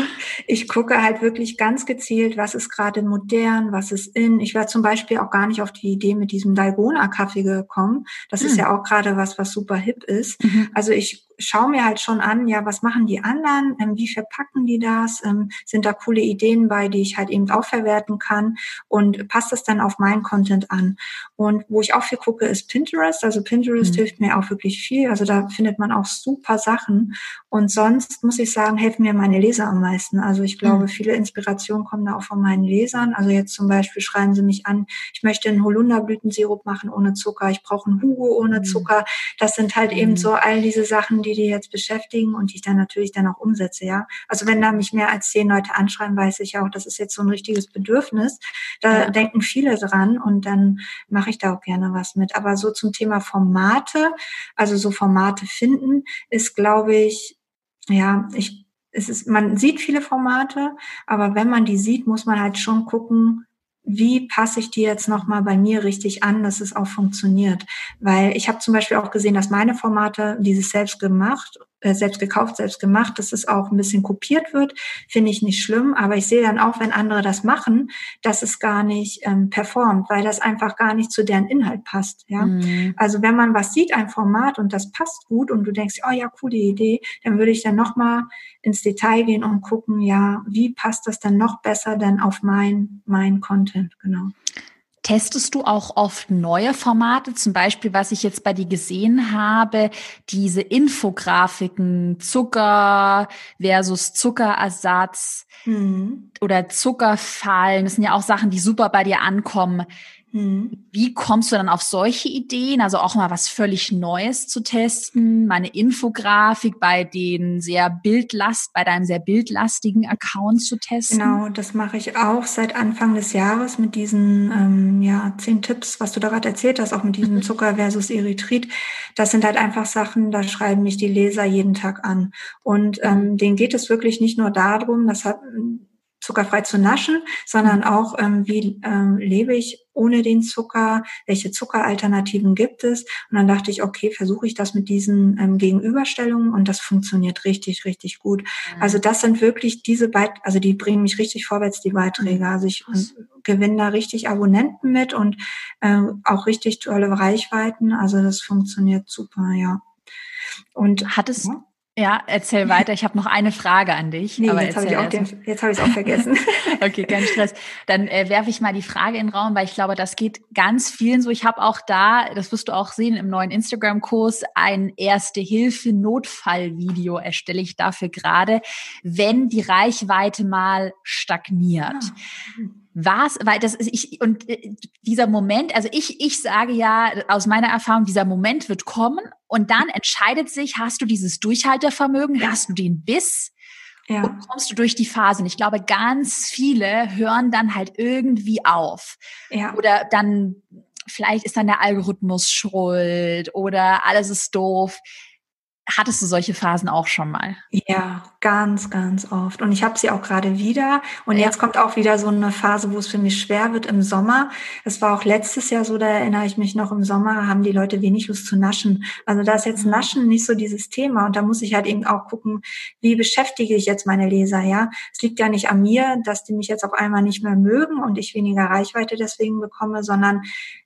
*laughs* ich gucke halt wirklich ganz gezielt, was ist gerade modern, was ist in. Ich wäre zum Beispiel auch gar nicht auf die Idee mit diesem Dalgona-Kaffee gekommen. Das mhm. ist ja auch gerade was, was super hip ist. Mhm. Also ich schaue mir halt schon an, ja, was machen die anderen, ähm, wie verpacken die das, ähm, sind da coole Ideen bei, die ich halt eben auch verwerten kann. Und passe das dann auf meinen Content an. Und wo ich auch viel gucke, ist Pinterest. Also Pinterest mhm. hilft mir auch wirklich viel. Also da findet man auch super Sachen. Und sonst muss ich sagen, helfen mir meine Leser am meisten. Also ich glaube, mhm. viele Inspirationen kommen da auch von meinen Lesern. Also jetzt zum Beispiel schreiben sie mich an, ich möchte einen Holunderblütensirup machen ohne Zucker, ich brauche einen Hugo ohne mhm. Zucker. Das sind halt eben mhm. so all diese Sachen, die die jetzt beschäftigen und die ich dann natürlich dann auch umsetze, ja. Also wenn da mich mehr als zehn Leute anschreiben, weiß ich auch, das ist jetzt so ein richtiges Bedürfnis. Da ja. denken viele dran und dann mache ich da auch gerne was mit. Aber so zum Thema Formate, also so Formate finden, ist, glaube ich, ja, ich, es ist, man sieht viele Formate, aber wenn man die sieht, muss man halt schon gucken, wie passe ich die jetzt nochmal bei mir richtig an, dass es auch funktioniert. Weil ich habe zum Beispiel auch gesehen, dass meine Formate dieses selbst gemacht selbst gekauft, selbst gemacht, dass es auch ein bisschen kopiert wird, finde ich nicht schlimm. Aber ich sehe dann auch, wenn andere das machen, dass es gar nicht ähm, performt, weil das einfach gar nicht zu deren Inhalt passt. Ja, mhm. also wenn man was sieht, ein Format und das passt gut und du denkst, oh ja, coole Idee, dann würde ich dann noch mal ins Detail gehen und gucken, ja, wie passt das dann noch besser dann auf mein mein Content, genau. Testest du auch oft neue Formate? Zum Beispiel, was ich jetzt bei dir gesehen habe, diese Infografiken, Zucker versus Zuckerersatz mhm. oder Zuckerfallen. Das sind ja auch Sachen, die super bei dir ankommen. Mhm. Wie kommst du dann auf solche Ideen? Also auch mal was völlig Neues zu testen, meine Infografik bei den sehr bildlast, bei deinem sehr bildlastigen Account zu testen? Genau, das mache ich auch seit Anfang des Jahres mit diesen ähm, ja zehn Tipps, was du da gerade erzählt hast, auch mit diesem mhm. Zucker versus Erythrit. Das sind halt einfach Sachen, da schreiben mich die Leser jeden Tag an. Und ähm, denen geht es wirklich nicht nur darum, das hat zuckerfrei zu naschen, sondern mhm. auch, ähm, wie ähm, lebe ich ohne den Zucker, welche Zuckeralternativen gibt es. Und dann dachte ich, okay, versuche ich das mit diesen ähm, Gegenüberstellungen und das funktioniert richtig, richtig gut. Mhm. Also das sind wirklich diese Beiträge, also die bringen mich richtig vorwärts, die Beiträge. Mhm. Also ich gewinne da richtig Abonnenten mit und äh, auch richtig tolle Reichweiten. Also das funktioniert super, ja. Und hat es, ja? Ja, erzähl *laughs* weiter. Ich habe noch eine Frage an dich. Nee, aber jetzt habe ich auch den, jetzt habe ich es auch vergessen. *laughs* okay, kein Stress. Dann äh, werfe ich mal die Frage in den Raum, weil ich glaube, das geht ganz vielen so. Ich habe auch da, das wirst du auch sehen im neuen Instagram-Kurs, ein Erste-Hilfe-Notfall-Video erstelle ich dafür gerade, wenn die Reichweite mal stagniert. Ah was, weil das ist ich und äh, dieser Moment, also ich ich sage ja aus meiner Erfahrung, dieser Moment wird kommen und dann entscheidet sich, hast du dieses Durchhaltevermögen, ja. hast du den Biss ja. und kommst du durch die Phasen. Ich glaube, ganz viele hören dann halt irgendwie auf. Ja. Oder dann vielleicht ist dann der Algorithmus schuld oder alles ist doof. Hattest du solche Phasen auch schon mal? Ja, ganz, ganz oft. Und ich habe sie auch gerade wieder. Und ja. jetzt kommt auch wieder so eine Phase, wo es für mich schwer wird im Sommer. Es war auch letztes Jahr so, da erinnere ich mich noch, im Sommer haben die Leute wenig Lust zu naschen. Also da ist jetzt mhm. Naschen nicht so dieses Thema. Und da muss ich halt eben auch gucken, wie beschäftige ich jetzt meine Leser, ja? Es liegt ja nicht an mir, dass die mich jetzt auf einmal nicht mehr mögen und ich weniger Reichweite deswegen bekomme, sondern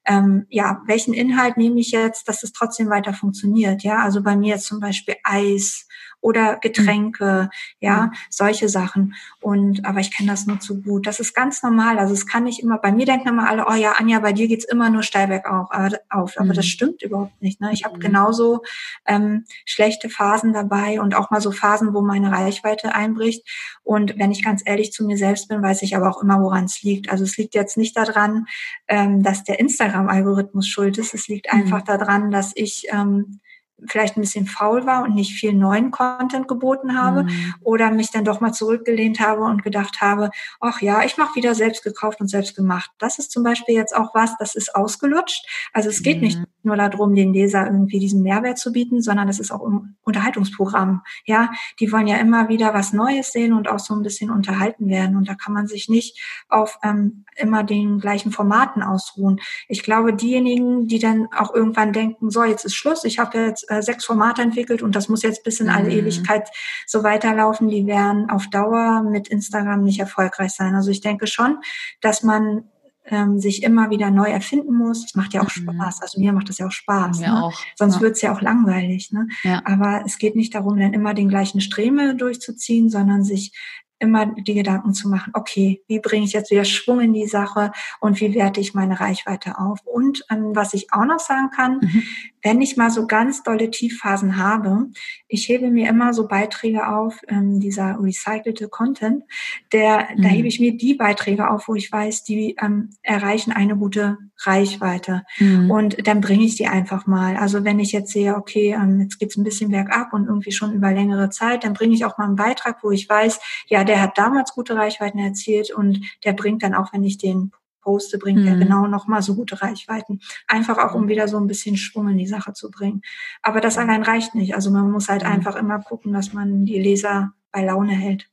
ähm, ja, welchen Inhalt nehme ich jetzt, dass es trotzdem weiter funktioniert, ja? Also bei mir jetzt zum Beispiel Beispiel Eis oder Getränke, mhm. ja, mhm. solche Sachen. Und aber ich kenne das nur zu gut. Das ist ganz normal. Also es kann nicht immer, bei mir denken immer alle, oh ja, Anja, bei dir geht's immer nur steil bergauf. auf. Aber mhm. das stimmt überhaupt nicht. Ne? Ich habe mhm. genauso ähm, schlechte Phasen dabei und auch mal so Phasen, wo meine Reichweite einbricht. Und wenn ich ganz ehrlich zu mir selbst bin, weiß ich aber auch immer, woran es liegt. Also es liegt jetzt nicht daran, ähm, dass der Instagram-Algorithmus schuld ist. Es liegt mhm. einfach daran, dass ich ähm, vielleicht ein bisschen faul war und nicht viel neuen Content geboten habe mhm. oder mich dann doch mal zurückgelehnt habe und gedacht habe, ach ja, ich mache wieder selbst gekauft und selbst gemacht. Das ist zum Beispiel jetzt auch was, das ist ausgelutscht. Also es geht mhm. nicht nur darum, den Leser irgendwie diesen Mehrwert zu bieten, sondern es ist auch ein Unterhaltungsprogramm. Ja, die wollen ja immer wieder was Neues sehen und auch so ein bisschen unterhalten werden. Und da kann man sich nicht auf ähm, immer den gleichen Formaten ausruhen. Ich glaube, diejenigen, die dann auch irgendwann denken, so, jetzt ist Schluss, ich habe jetzt äh, sechs Formate entwickelt und das muss jetzt bis in alle mhm. Ewigkeit so weiterlaufen. Die werden auf Dauer mit Instagram nicht erfolgreich sein. Also ich denke schon, dass man ähm, sich immer wieder neu erfinden muss. Das macht ja auch mhm. Spaß. Also mir macht das ja auch Spaß. Mir ne? auch. Sonst ja. wird's ja auch langweilig. Ne? Ja. Aber es geht nicht darum, dann immer den gleichen Streme durchzuziehen, sondern sich immer die Gedanken zu machen, okay, wie bringe ich jetzt wieder Schwung in die Sache und wie werte ich meine Reichweite auf? Und ähm, was ich auch noch sagen kann, mhm. Wenn ich mal so ganz dolle Tiefphasen habe, ich hebe mir immer so Beiträge auf, ähm, dieser recycelte Content, der, mhm. da hebe ich mir die Beiträge auf, wo ich weiß, die ähm, erreichen eine gute Reichweite. Mhm. Und dann bringe ich die einfach mal. Also wenn ich jetzt sehe, okay, ähm, jetzt geht's ein bisschen bergab und irgendwie schon über längere Zeit, dann bringe ich auch mal einen Beitrag, wo ich weiß, ja, der hat damals gute Reichweiten erzielt und der bringt dann auch, wenn ich den poste, bringt mhm. er genau nochmal so gute Reichweiten. Einfach auch, um wieder so ein bisschen Schwung in die Sache zu bringen. Aber das allein reicht nicht. Also man muss halt mhm. einfach immer gucken, dass man die Leser bei Laune hält.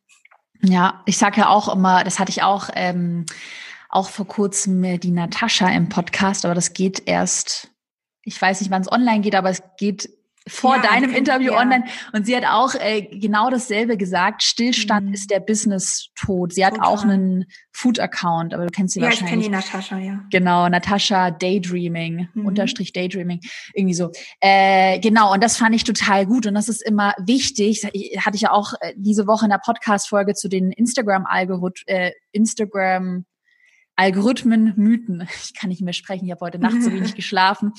Ja, ich sage ja auch immer, das hatte ich auch, ähm, auch vor kurzem die Natascha im Podcast, aber das geht erst, ich weiß nicht, wann es online geht, aber es geht vor ja, deinem Interview ja. online. Und sie hat auch äh, genau dasselbe gesagt. Stillstand mhm. ist der Business-Tod. Sie hat Total. auch einen Food-Account, aber du kennst sie ja, wahrscheinlich. Ja, ich kenne die Natascha, ja. Genau, Natascha Daydreaming, mhm. Unterstrich Daydreaming, irgendwie so. Äh, genau, und das fand ich total gut. Und das ist immer wichtig. Hatte ich ja auch äh, diese Woche in der Podcast-Folge zu den Instagram-Algorithmen, äh, Instagram Algorithmen, Mythen. Ich kann nicht mehr sprechen, ich habe heute Nacht so wenig *laughs* geschlafen.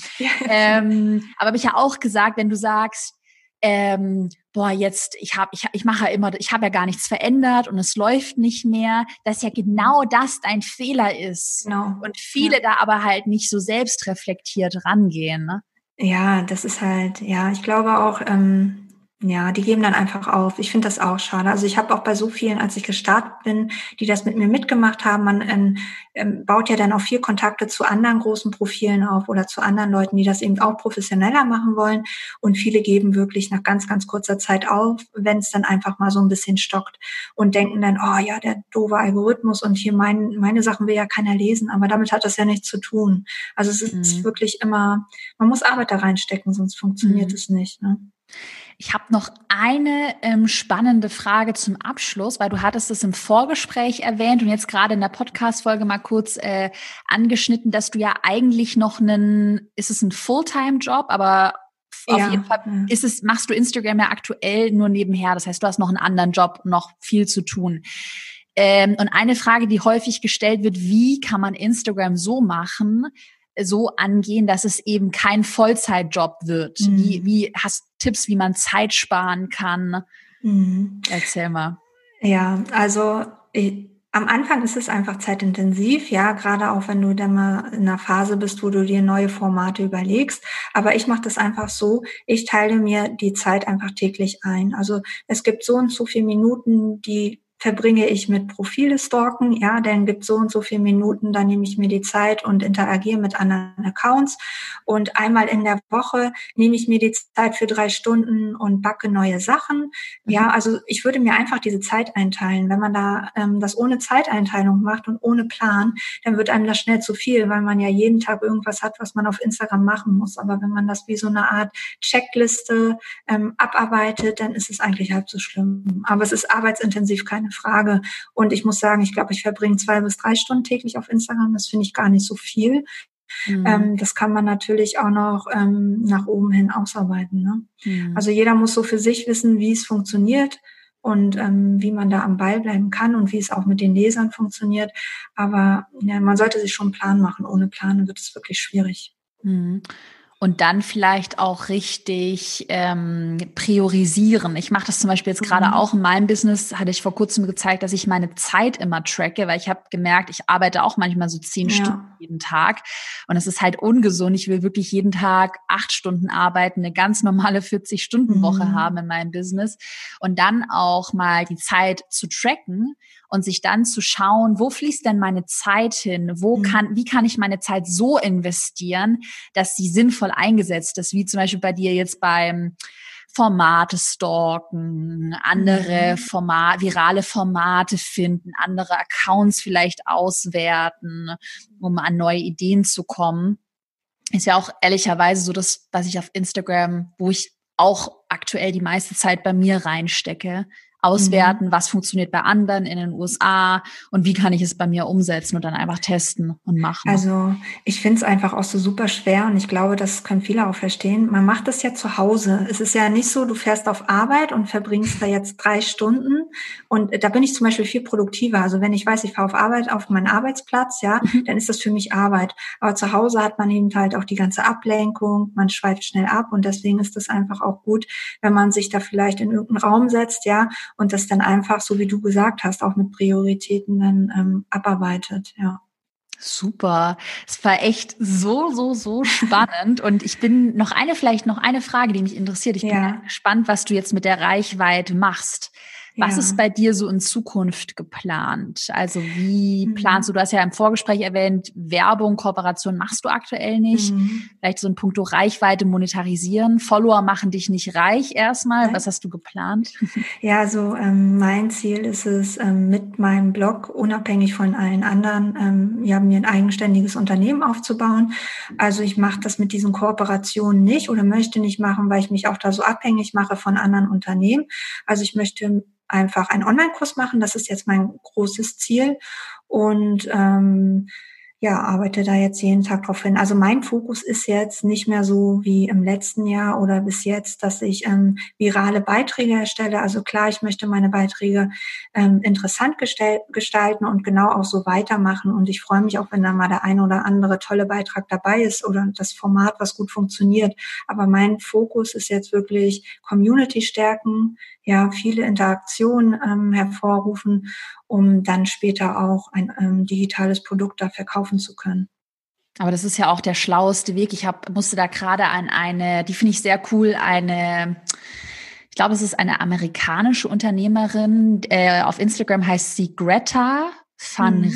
ähm, aber habe ich ja auch gesagt, wenn du sagst, ähm, boah, jetzt, ich habe, ich, ich mache ja immer, ich habe ja gar nichts verändert und es läuft nicht mehr, dass ja genau das dein Fehler ist. Genau. Und viele ja. da aber halt nicht so selbstreflektiert rangehen. Ne? Ja, das ist halt, ja, ich glaube auch, ähm, ja, die geben dann einfach auf. Ich finde das auch schade. Also ich habe auch bei so vielen, als ich gestartet bin, die das mit mir mitgemacht haben, man ähm, ähm, baut ja dann auch viel Kontakte zu anderen großen Profilen auf oder zu anderen Leuten, die das eben auch professioneller machen wollen. Und viele geben wirklich nach ganz, ganz kurzer Zeit auf, wenn es dann einfach mal so ein bisschen stockt und denken dann, oh ja, der doofe Algorithmus und hier mein, meine Sachen will ja keiner lesen, aber damit hat das ja nichts zu tun. Also es ist mhm. wirklich immer, man muss Arbeit da reinstecken, sonst funktioniert mhm. es nicht. Ne? Ich habe noch eine ähm, spannende Frage zum Abschluss, weil du hattest es im Vorgespräch erwähnt und jetzt gerade in der Podcast-Folge mal kurz äh, angeschnitten, dass du ja eigentlich noch einen, ist es ein Fulltime-Job, aber auf ja. jeden Fall ist es, machst du Instagram ja aktuell nur nebenher. Das heißt, du hast noch einen anderen Job, noch viel zu tun. Ähm, und eine Frage, die häufig gestellt wird, wie kann man Instagram so machen, so angehen, dass es eben kein Vollzeitjob wird? Mhm. Wie, wie hast Tipps, wie man Zeit sparen kann? Mhm. Erzähl mal. Ja, also ich, am Anfang ist es einfach zeitintensiv, ja, gerade auch wenn du dann mal in einer Phase bist, wo du dir neue Formate überlegst. Aber ich mache das einfach so, ich teile mir die Zeit einfach täglich ein. Also es gibt so und so viele Minuten, die verbringe ich mit Profile stalken, ja, dann gibt so und so viele Minuten, dann nehme ich mir die Zeit und interagiere mit anderen Accounts und einmal in der Woche nehme ich mir die Zeit für drei Stunden und backe neue Sachen. Ja, mhm. also ich würde mir einfach diese Zeit einteilen. Wenn man da ähm, das ohne Zeiteinteilung macht und ohne Plan, dann wird einem das schnell zu viel, weil man ja jeden Tag irgendwas hat, was man auf Instagram machen muss. Aber wenn man das wie so eine Art Checkliste ähm, abarbeitet, dann ist es eigentlich halb so schlimm. Aber es ist arbeitsintensiv, keine keine Frage. Und ich muss sagen, ich glaube, ich verbringe zwei bis drei Stunden täglich auf Instagram. Das finde ich gar nicht so viel. Mhm. Ähm, das kann man natürlich auch noch ähm, nach oben hin ausarbeiten. Ne? Mhm. Also jeder muss so für sich wissen, wie es funktioniert und ähm, wie man da am Ball bleiben kann und wie es auch mit den Lesern funktioniert. Aber ja, man sollte sich schon einen Plan machen. Ohne Plan wird es wirklich schwierig. Mhm und dann vielleicht auch richtig ähm, priorisieren. Ich mache das zum Beispiel jetzt gerade mhm. auch in meinem Business, hatte ich vor kurzem gezeigt, dass ich meine Zeit immer tracke, weil ich habe gemerkt, ich arbeite auch manchmal so zehn ja. Stunden jeden Tag und es ist halt ungesund. Ich will wirklich jeden Tag acht Stunden arbeiten, eine ganz normale 40-Stunden-Woche mhm. haben in meinem Business und dann auch mal die Zeit zu tracken und sich dann zu schauen, wo fließt denn meine Zeit hin? Wo mhm. kann, wie kann ich meine Zeit so investieren, dass sie sinnvoll eingesetzt ist, wie zum Beispiel bei dir jetzt beim Formate stalken, andere mhm. Format, virale Formate finden, andere Accounts vielleicht auswerten, um an neue Ideen zu kommen. Ist ja auch ehrlicherweise so das, was ich auf Instagram, wo ich auch aktuell die meiste Zeit bei mir reinstecke. Auswerten, mhm. was funktioniert bei anderen in den USA und wie kann ich es bei mir umsetzen und dann einfach testen und machen. Also ich finde es einfach auch so super schwer und ich glaube, das können viele auch verstehen. Man macht das ja zu Hause. Es ist ja nicht so, du fährst auf Arbeit und verbringst da jetzt drei Stunden und da bin ich zum Beispiel viel produktiver. Also wenn ich weiß, ich fahre auf Arbeit auf meinen Arbeitsplatz, ja, mhm. dann ist das für mich Arbeit. Aber zu Hause hat man eben halt auch die ganze Ablenkung, man schweift schnell ab und deswegen ist es einfach auch gut, wenn man sich da vielleicht in irgendeinen Raum setzt, ja, und das dann einfach, so wie du gesagt hast, auch mit Prioritäten dann ähm, abarbeitet, ja. Super. Es war echt so, so, so spannend. Und ich bin noch eine, vielleicht noch eine Frage, die mich interessiert. Ich ja. bin gespannt, was du jetzt mit der Reichweite machst. Was ja. ist bei dir so in Zukunft geplant? Also wie mhm. planst du, du hast ja im Vorgespräch erwähnt, Werbung, Kooperation machst du aktuell nicht. Mhm. Vielleicht so ein Punkto Reichweite monetarisieren. Follower machen dich nicht reich erstmal. Was hast du geplant? *laughs* Ja, so also, ähm, mein Ziel ist es, ähm, mit meinem Blog unabhängig von allen anderen, ähm, ja, mir ein eigenständiges Unternehmen aufzubauen. Also ich mache das mit diesen Kooperationen nicht oder möchte nicht machen, weil ich mich auch da so abhängig mache von anderen Unternehmen. Also ich möchte einfach einen Online-Kurs machen. Das ist jetzt mein großes Ziel. Und ähm, ja, arbeite da jetzt jeden Tag drauf hin. Also mein Fokus ist jetzt nicht mehr so wie im letzten Jahr oder bis jetzt, dass ich ähm, virale Beiträge erstelle. Also klar, ich möchte meine Beiträge ähm, interessant gestalten und genau auch so weitermachen. Und ich freue mich auch, wenn da mal der ein oder andere tolle Beitrag dabei ist oder das Format, was gut funktioniert. Aber mein Fokus ist jetzt wirklich Community stärken, ja, viele Interaktionen ähm, hervorrufen um dann später auch ein ähm, digitales Produkt da verkaufen zu können. Aber das ist ja auch der schlaueste Weg. Ich hab, musste da gerade an eine, die finde ich sehr cool, eine, ich glaube, es ist eine amerikanische Unternehmerin. Äh, auf Instagram heißt sie Greta Van mhm.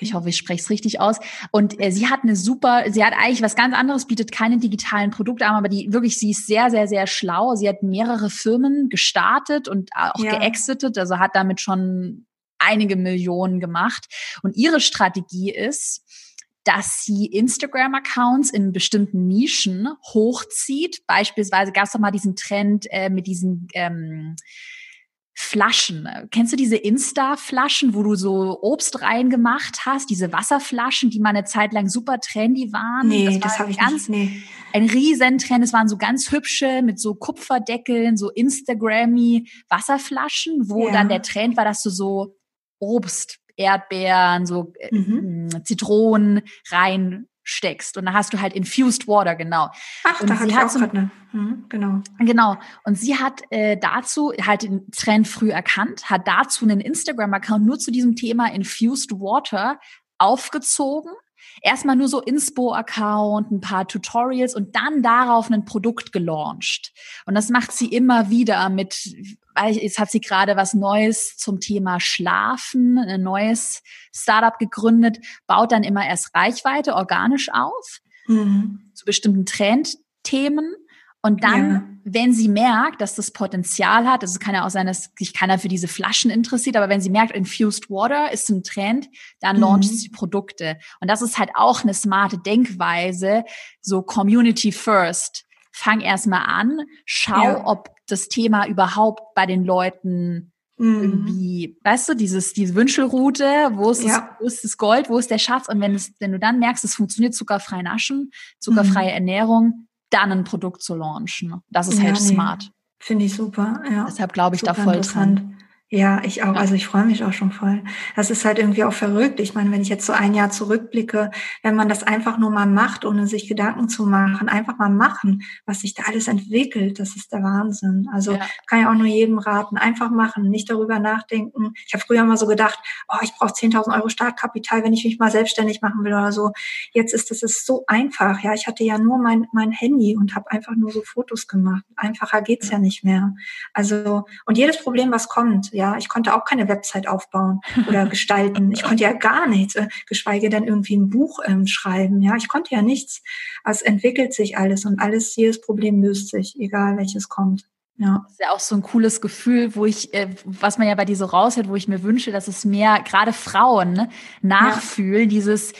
Ich hoffe, ich spreche es richtig aus. Und äh, sie hat eine super, sie hat eigentlich was ganz anderes, bietet keine digitalen Produkte an, aber die wirklich, sie ist sehr, sehr, sehr schlau. Sie hat mehrere Firmen gestartet und auch ja. geexitet, also hat damit schon einige Millionen gemacht. Und ihre Strategie ist, dass sie Instagram-Accounts in bestimmten Nischen hochzieht. Beispielsweise gab es doch mal diesen Trend äh, mit diesen ähm, Flaschen. Kennst du diese Insta-Flaschen, wo du so Obst reingemacht hast? Diese Wasserflaschen, die mal eine Zeit lang super trendy waren? Nee, das, das habe ich ganz, nicht. Nee. Ein Riesentrend. Es waren so ganz hübsche mit so Kupferdeckeln, so Instagrammy Wasserflaschen, wo ja. dann der Trend war, dass du so Obst, Erdbeeren, so äh, mhm. Zitronen rein steckst. Und da hast du halt infused water, genau. Ach, und da hatte ich auch so, eine. Hm, genau. Genau. Und sie hat äh, dazu halt den Trend früh erkannt, hat dazu einen Instagram-Account nur zu diesem Thema infused water aufgezogen erstmal nur so Inspo-Account, ein paar Tutorials und dann darauf ein Produkt gelauncht. Und das macht sie immer wieder mit, jetzt hat sie gerade was Neues zum Thema Schlafen, ein neues Startup gegründet, baut dann immer erst Reichweite organisch auf mhm. zu bestimmten Trendthemen und dann, ja. wenn sie merkt, dass das Potenzial hat, also es kann ja auch sein, dass sich keiner für diese Flaschen interessiert, aber wenn sie merkt, infused water ist ein Trend, dann mhm. launcht sie Produkte. Und das ist halt auch eine smarte Denkweise, so Community First. Fang erstmal an, schau, ja. ob das Thema überhaupt bei den Leuten mhm. irgendwie, weißt du, dieses, diese Wünschelroute, wo ist, ja. das, wo ist das Gold, wo ist der Schatz? Und wenn es, wenn du dann merkst, es funktioniert zuckerfrei naschen, zuckerfreie mhm. Ernährung, dann ein Produkt zu launchen. Das ist ja, halt nee. smart. Finde ich super. Ja. Deshalb glaube ich super da voll dran. Ja, ich auch. Also ich freue mich auch schon voll. Das ist halt irgendwie auch verrückt. Ich meine, wenn ich jetzt so ein Jahr zurückblicke, wenn man das einfach nur mal macht, ohne sich Gedanken zu machen, einfach mal machen, was sich da alles entwickelt, das ist der Wahnsinn. Also ja. kann ja auch nur jedem raten, einfach machen, nicht darüber nachdenken. Ich habe früher mal so gedacht, oh, ich brauche 10.000 Euro Startkapital, wenn ich mich mal selbstständig machen will oder so. Jetzt ist es ist so einfach. Ja, ich hatte ja nur mein mein Handy und habe einfach nur so Fotos gemacht. Einfacher geht's ja nicht mehr. Also und jedes Problem, was kommt ja, ich konnte auch keine Website aufbauen oder *laughs* gestalten. Ich konnte ja gar nichts, äh, geschweige denn irgendwie ein Buch ähm, schreiben. Ja, ich konnte ja nichts. es entwickelt sich alles und alles, jedes Problem löst sich, egal welches kommt. Ja. Das ist ja auch so ein cooles Gefühl, wo ich, äh, was man ja bei dir so raushält, wo ich mir wünsche, dass es mehr, gerade Frauen, ne, nachfühlen, ja. dieses,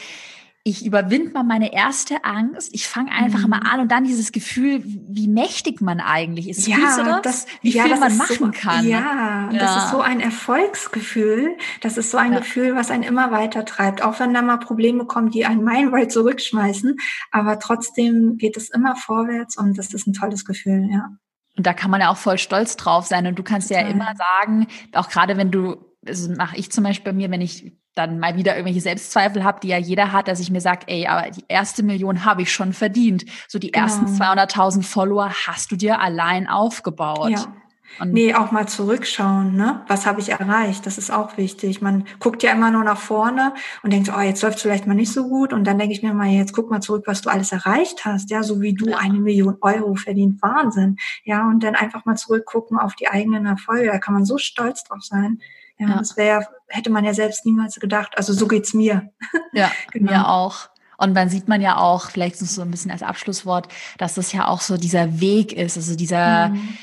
ich überwinde mal meine erste Angst, ich fange einfach mhm. mal an und dann dieses Gefühl, wie mächtig man eigentlich ist. Ja, Fühlst du das? das wie ja, viel das man machen so, kann. Ja, ja, das ist so ein Erfolgsgefühl. Das ist so ein ja. Gefühl, was einen immer weiter treibt. Auch wenn da mal Probleme kommen, die einen meilenweit zurückschmeißen. Aber trotzdem geht es immer vorwärts und das ist ein tolles Gefühl, ja. Und da kann man ja auch voll stolz drauf sein. Und du kannst ja immer sagen, auch gerade wenn du, also mache ich zum Beispiel bei mir, wenn ich dann mal wieder irgendwelche Selbstzweifel habe, die ja jeder hat, dass ich mir sage, ey, aber die erste Million habe ich schon verdient. So die genau. ersten 200.000 Follower hast du dir allein aufgebaut. Ja. Und nee, auch mal zurückschauen, ne? Was habe ich erreicht? Das ist auch wichtig. Man guckt ja immer nur nach vorne und denkt, oh, jetzt läuft es vielleicht mal nicht so gut. Und dann denke ich mir mal, jetzt guck mal zurück, was du alles erreicht hast. Ja, so wie du ja. eine Million Euro verdient. Wahnsinn. Ja, und dann einfach mal zurückgucken auf die eigenen Erfolge. Da kann man so stolz drauf sein. Ja, ja. das wäre, hätte man ja selbst niemals gedacht. Also so geht's mir. Ja, *laughs* genau. mir auch. Und dann sieht man ja auch, vielleicht so ein bisschen als Abschlusswort, dass das ja auch so dieser Weg ist, also dieser, mhm.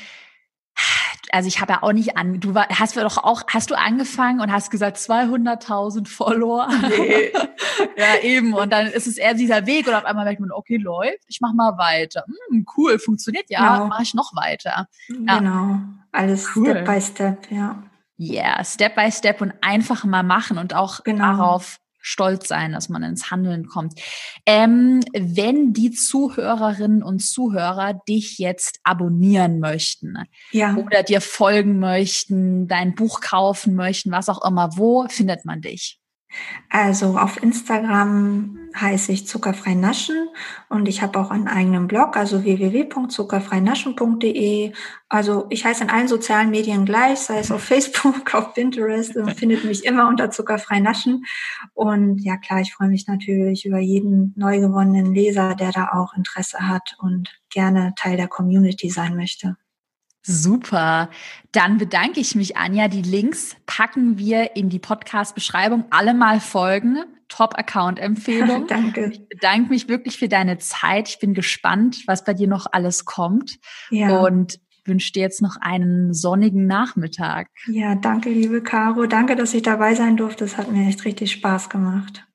Also ich habe ja auch nicht an, du war, hast du doch auch, hast du angefangen und hast gesagt 200.000 Follower? Nee. *laughs* ja, eben. Und dann ist es eher dieser Weg und auf einmal merkt man, okay, läuft, ich mach mal weiter. Hm, cool, funktioniert ja, genau. mache ich noch weiter. Ja. Genau, alles cool. Step by Step, ja. Yeah, Step by Step und einfach mal machen und auch genau. darauf stolz sein, dass man ins Handeln kommt. Ähm, wenn die Zuhörerinnen und Zuhörer dich jetzt abonnieren möchten ja. oder dir folgen möchten, dein Buch kaufen möchten, was auch immer, wo findet man dich? Also auf Instagram heiße ich zuckerfrei naschen und ich habe auch einen eigenen Blog, also www.zuckerfreinaschen.de. Also ich heiße in allen sozialen Medien gleich, sei es auf *laughs* Facebook, auf Pinterest, und findet mich immer unter zuckerfrei naschen. Und ja klar, ich freue mich natürlich über jeden neu gewonnenen Leser, der da auch Interesse hat und gerne Teil der Community sein möchte. Super. Dann bedanke ich mich, Anja. Die Links packen wir in die Podcast-Beschreibung. Alle mal folgen. Top-Account-Empfehlung. *laughs* Danke. Ich bedanke mich wirklich für deine Zeit. Ich bin gespannt, was bei dir noch alles kommt. Ja. Und wünsche dir jetzt noch einen sonnigen Nachmittag. Ja, danke, liebe Caro. Danke, dass ich dabei sein durfte. Es hat mir echt richtig Spaß gemacht.